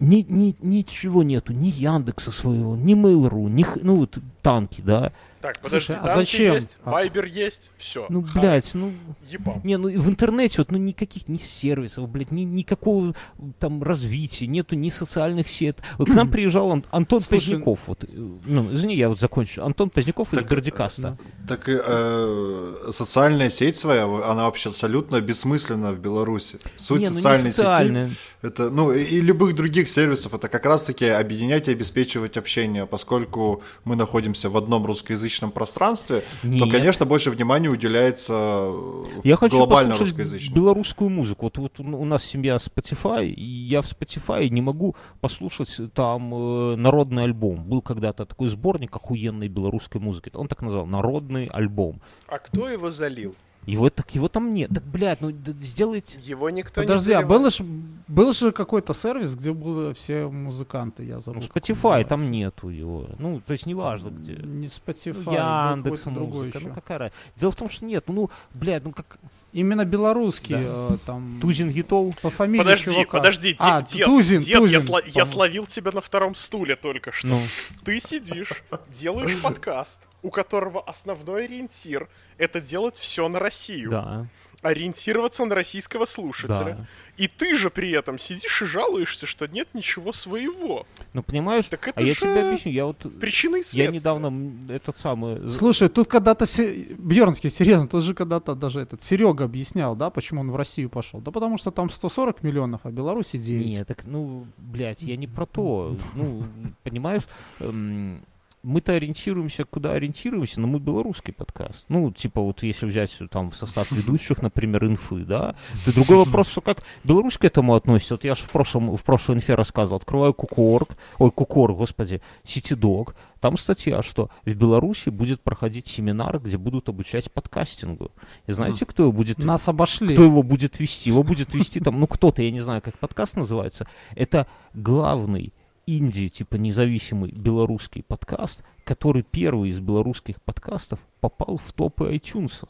ни, ни, ничего нету, ни Яндекса своего, ни Mail.ru, ни, ну, вот танки, да. Так, подожди, Слушай, а зачем? есть, А- Вайбер есть, все. Ну, блядь, ну, Ебам. Не, ну и в интернете вот, ну никаких ни сервисов, блядь, ни, никакого там развития, нету ни социальных сетей. Вот к нам приезжал Ан- Антон Слушай, Поздняков, вот, э, ну, извини, я вот закончу. Антон Поздняков из Так, Бердикаста. Так и, э, социальная сеть своя, она вообще абсолютно бессмысленна в Беларуси. Суть Не, ну, не социальной сети социальная. это, ну и и любых других сервисов, это как раз-таки объединять и обеспечивать общение, поскольку мы находимся в одном русскоязычном пространстве, то, Нет. конечно, больше внимания уделяется э, Я хочу глобально русскоязычному. белорусскую музыку. Вот, вот у нас семья Spotify, и я в Spotify не могу послушать там э, народный альбом. Был когда-то такой сборник охуенной белорусской музыки. Он так назвал «Народный альбом». А кто его залил? Его, так, его там нет. Так, блядь, ну д- сделайте... Его никто Подожди, не а заливал. был же, был же какой-то сервис, где были все музыканты, я Ну, забыл. как Spotify, там нету его. Ну, то есть неважно где. Не Spotify, Ну, Яндекс другой музыка, еще. ну какая разница. Дело в том, что нет, ну, блядь, ну как Именно белорусский, э, там... Тузин Гитов. По фамилии Подожди, чувака. подожди, А, дед, Тузин, дед, я, Тузин, сла- я словил тебя на втором стуле только что. Ну, Ты сидишь, делаешь подкаст, у которого основной ориентир это делать все на Россию, да, ориентироваться на российского слушателя. да. И ты же при этом сидишь и жалуешься, что нет ничего своего. Ну, понимаешь, Так это а я же тебе объясню, я вот... Причины и следствия. Я недавно этот самый... з- Слушай, тут когда-то Се- Бьернский, серьезно, тут же когда-то даже этот Серега объяснял, да, почему он в Россию пошел. Да потому что там 140 миллионов, а Беларуси 9. Нет, так, ну, блядь, я не про то. Ну, понимаешь, эм, мы-то ориентируемся, куда ориентируемся, но мы белорусский подкаст. Ну, типа, вот если взять там в состав ведущих, например, инфы, да, то другой вопрос, что как белорус к этому относится. Вот я же в прошлом, в прошлой инфе рассказывал, открываю Кукорг, ой, Кукорг, господи, Ситидог, там статья, что в Беларуси будет проходить семинар, где будут обучать подкастингу. И знаете, кто его будет Нас обошли. кто его будет вести? Его будет вести там, ну кто-то, я не знаю, как подкаст называется. Это главный инди, типа независимый белорусский подкаст, который первый из белорусских подкастов попал в топы iTunes.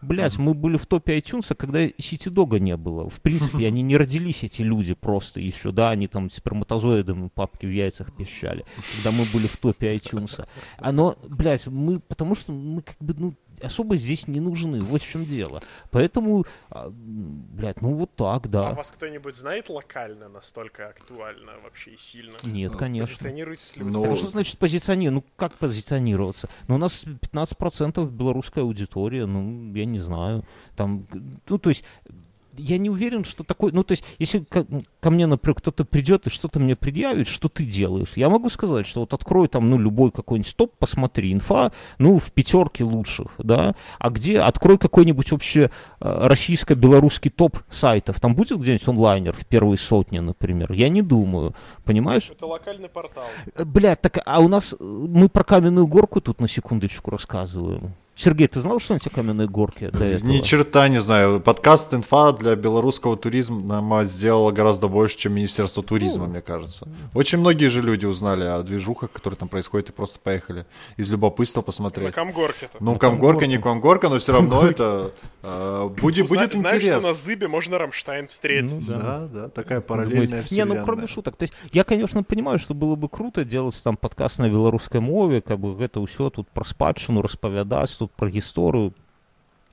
Блять, мы были в топе iTunes, когда Ситидога не было. В принципе, они не родились, эти люди, просто еще, да, они там сперматозоидами папки в яйцах пищали, когда мы были в топе iTunes. Оно, блядь, мы, потому что мы как бы, ну, особо здесь не нужны, вот в чем дело. Поэтому, а, блядь, ну вот так, А да. вас кто-нибудь знает локально настолько актуально вообще и сильно? Нет, конечно. Позиционируетесь ли вы Ну, а что значит позиционировать? Ну, как позиционироваться? Ну, у нас 15% белорусская аудитория, ну, я не знаю. Там, ну, то есть, я не уверен, что такой... Ну, то есть, если ко, ко мне, например, кто-то придет и что-то мне предъявит, что ты делаешь, я могу сказать, что вот открой там, ну, любой какой-нибудь топ, посмотри, инфа, ну, в пятерке лучших, да, а где, открой какой-нибудь вообще э, российско-белорусский топ сайтов, там будет где-нибудь онлайнер в первой сотне, например? Я не думаю, понимаешь? Это локальный портал. Э, Блядь, так а у нас э, мы про каменную горку тут на секундочку рассказываем. Сергей, ты знал, что на тебе каменные горки до этого? Ни черта не знаю. Подкаст «Инфа» для белорусского туризма сделала гораздо больше, чем Министерство туризма, Ну. мне кажется. Очень многие же люди узнали о движухах, которые там происходят, и просто поехали из любопытства На посмотреть. Камгорке-то. Ну, На Камгорка, не. Камгорка, но все равно это э, будет, будет Знаешь, что на. Зыбе можно Рамштайн встретить? Ну да. Да, такая параллельная Не, ну кроме шуток. То есть я, конечно, понимаю, что было бы круто делать там подкаст на белорусской мове, как бы это все тут про спадщину распавядать, тут про историю,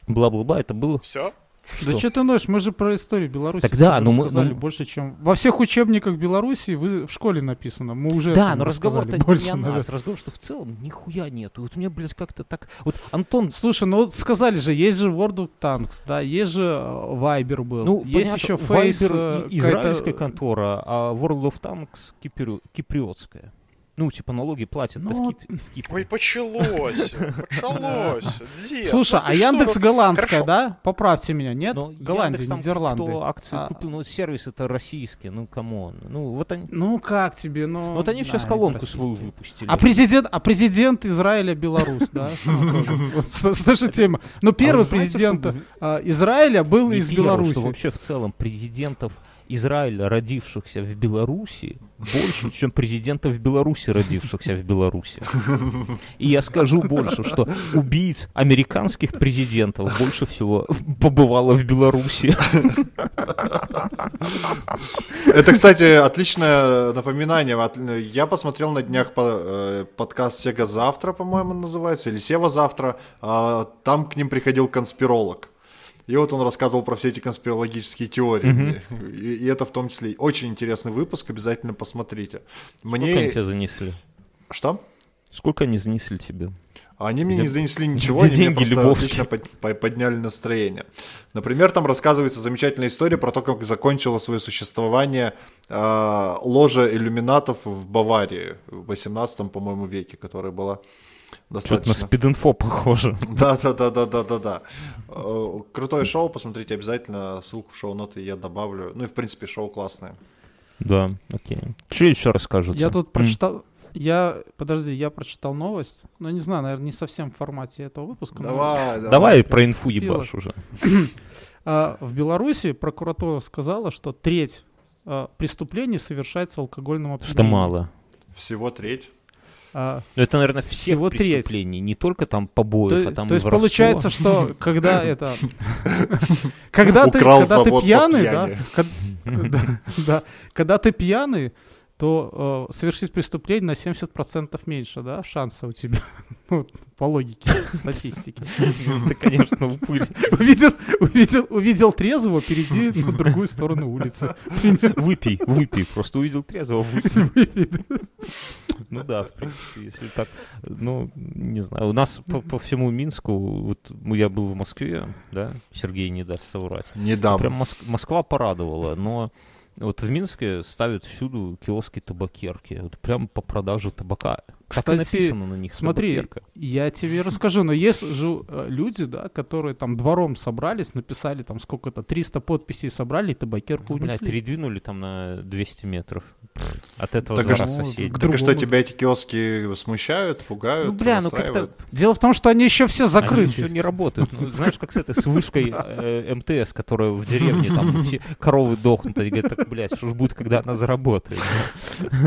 бла-бла-бла, это было... Все? Да Что? что ты ноешь? Мы же про историю Беларуси Так да, тобой ну мы- рассказали ну- больше, чем... Во всех учебниках Беларуси вы в школе написано. Мы уже Да, но разговор-то больше, не о наверное. нас, разговор, что в целом нихуя нету. И вот мне, блядь, как-то так... Вот Антон Слушай, ну вот сказали же, есть же World of Tanks, да, есть же э, Viber был, Ну, есть понятно, еще Viber Face, э, и- израильская контора, а World of Tanks кипрю- киприотская. Ну, типа налоги платят да, Ну, в, Кит- в Кипре. Ой, почалось, почалось. Дед, Слушай, ну а Яндекс ну, голландская, хорошо. да? Поправьте меня, нет? Но Голландия, Яндекс там Нидерланды. Кто акции А, купил, ну сервис это российский, ну come on. Ну вот они, Ну как тебе, ну... вот они да, сейчас колонку свою выпустили. А президент, а президент Израиля белорус, да? Ну, тоже. Вот с- с той же темы. Но первый президент а, Израиля был из Беларуси. Вообще в целом президентов Израиля, родившихся в Беларуси, больше, чем президентов Беларуси, родившихся в Беларуси. И я скажу больше, что убийц американских президентов больше всего побывало в Беларуси. Это, кстати, отличное напоминание. Я посмотрел на днях э, подкаст Сега завтра, по-моему, называется, или Сева завтра. А, Там к ним приходил конспиролог. И вот он рассказывал про все эти конспирологические теории. И, и это в том числе очень интересный выпуск, обязательно посмотрите. Сколько они Мне... тебя занесли? Что? Сколько они занесли тебе? Они мне не занесли ничего, они мне деньги просто Львовские? отлично под- по- подняли настроение. Например, там рассказывается замечательная история про то, как закончила свое существование э, ложа иллюминатов в Баварии в 18 по-моему, веке, которая была Что-то на достаточно... спид-инфо похоже. Да, да, да, да, да, да, да. Э, Крутое шоу, посмотрите обязательно, ссылку в шоу-ноты я добавлю. Ну и в принципе шоу классное. Да, окей. Что еще расскажете? Я тут прочитал... Я, подожди, я прочитал новость. Ну, не знаю, наверное, не совсем в формате этого выпуска. но- Давай, давай. Давай про инфу ебашь уже. А, в Беларуси прокуратура сказала, что треть а, преступлений совершается алкогольным опьянением. Что мало. Всего треть. А, Ну, это, наверное, всех Всего треть. преступлений, не только там побоев, то, а там то и есть воровство. получается, что когда это... Когда ты, пьяный, да, когда ты пьяный, то э, совершить преступление на 70% меньше, да, шанса у тебя, ну, по логике статистики. Ты, конечно, упырь. Увидел, увидел, увидел трезвого, перейди на другую сторону улицы. Выпей, выпей. Просто увидел трезвого, выпей. Ну да, в принципе, если так, ну, не знаю. У нас по, по всему Минску, вот я был в Москве, да, Сергей не даст соврать. Не дам. Прям Моск- Москва порадовала, но вот в Минске ставят всюду киоски табакерки. Вот прям по продаже табака. Так и Кстати, написано на них Смотри, я тебе расскажу, но есть же э, люди, да, которые там двором собрались, написали там сколько-то, 300 подписей собрали и табакерку Ну, бля, унесли. передвинули там на 200 метров. От этого Так, двора что- соседей. Так и что, другому. тебя эти киоски смущают, пугают, Ну, бля, ну как-то? Дело в том, что они еще все Они закрыты. еще не работают. Ну, знаешь, как с этой, с вышкой э, МТС, которая в деревне, там все коровы дохнут, и говорят, так, блядь, что ж будет, когда она заработает?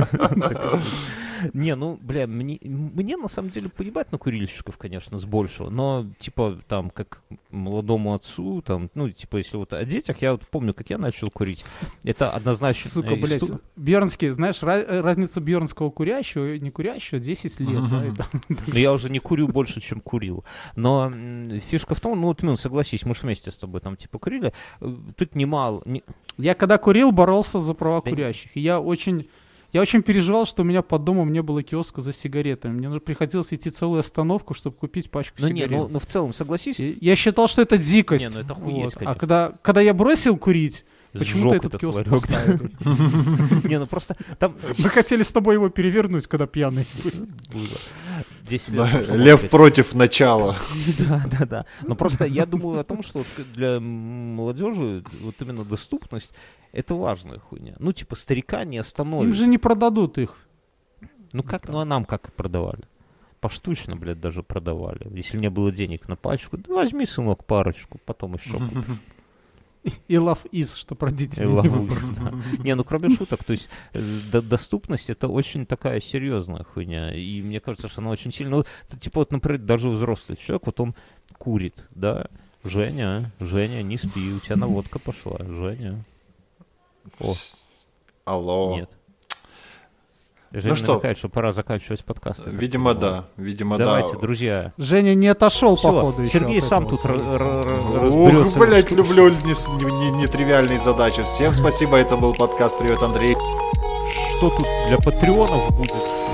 Не, ну, бля, мне, мне на самом деле поебать на курильщиков, конечно, с большего, но, типа, там, как молодому отцу, там, ну, типа, если вот о детях, я вот помню, как я начал курить, это однозначно... Сука, э, блядь, Бьернский, знаешь, э, разница бьернского курящего и не курящего 10 лет, Но я уже не курю больше, чем курил. Но фишка в том, ну вот, Мин, согласись, мы же вместе с тобой там типа курили. э, Тут немало... Не... Я когда курил, боролся за права курящих. И я очень, я очень переживал, что у меня под домом не было киоска за сигаретами. Мне нужно приходилось идти целую остановку, чтобы купить пачку Ну не, сигарет. ну, ну в целом, согласись, И Я считал, что это дикость. Не, ну это охуеть, А конечно. когда, когда я бросил курить, почему-то сжёг этот киоск поставили. Не, ну просто там Мы хотели с тобой его перевернуть, когда пьяный. Было 10 Да, лет. прошло, Лев блядь. против начала. Да, да, да. Но просто я думаю о том, что для молодежи вот именно доступность это важная хуйня. Ну, типа, старика не Им остановишь. же не продадут их. Ну как, ну а нам как продавали? Поштучно, блядь, даже продавали. Если не было денег на пачку, да возьми, сынок, парочку, потом еще купишь. И love is, что про И родителей не ловусь, выбрал. да. Не, ну кроме шуток, то есть э, до- доступность это очень такая серьезная хуйня. И мне кажется, что она очень сильно. Ну, это, типа, вот, например, даже взрослый человек, вот он курит, да. Женя, Женя, не спи, у тебя наводка пошла. Женя. О, Алло. нет. Женя что? намекает, что пора заканчивать подкаст. Видимо, да. Видимо, Давайте, да. друзья. Женя не отошел, Всё, походу, еще Сергей от сам тут р- своего. р- р- Ух, разберется. блядь, люблю нетривиальные задачи. Всем спасибо, это был подкаст «Привет, Андрей». что тут для патреонов будет. Все,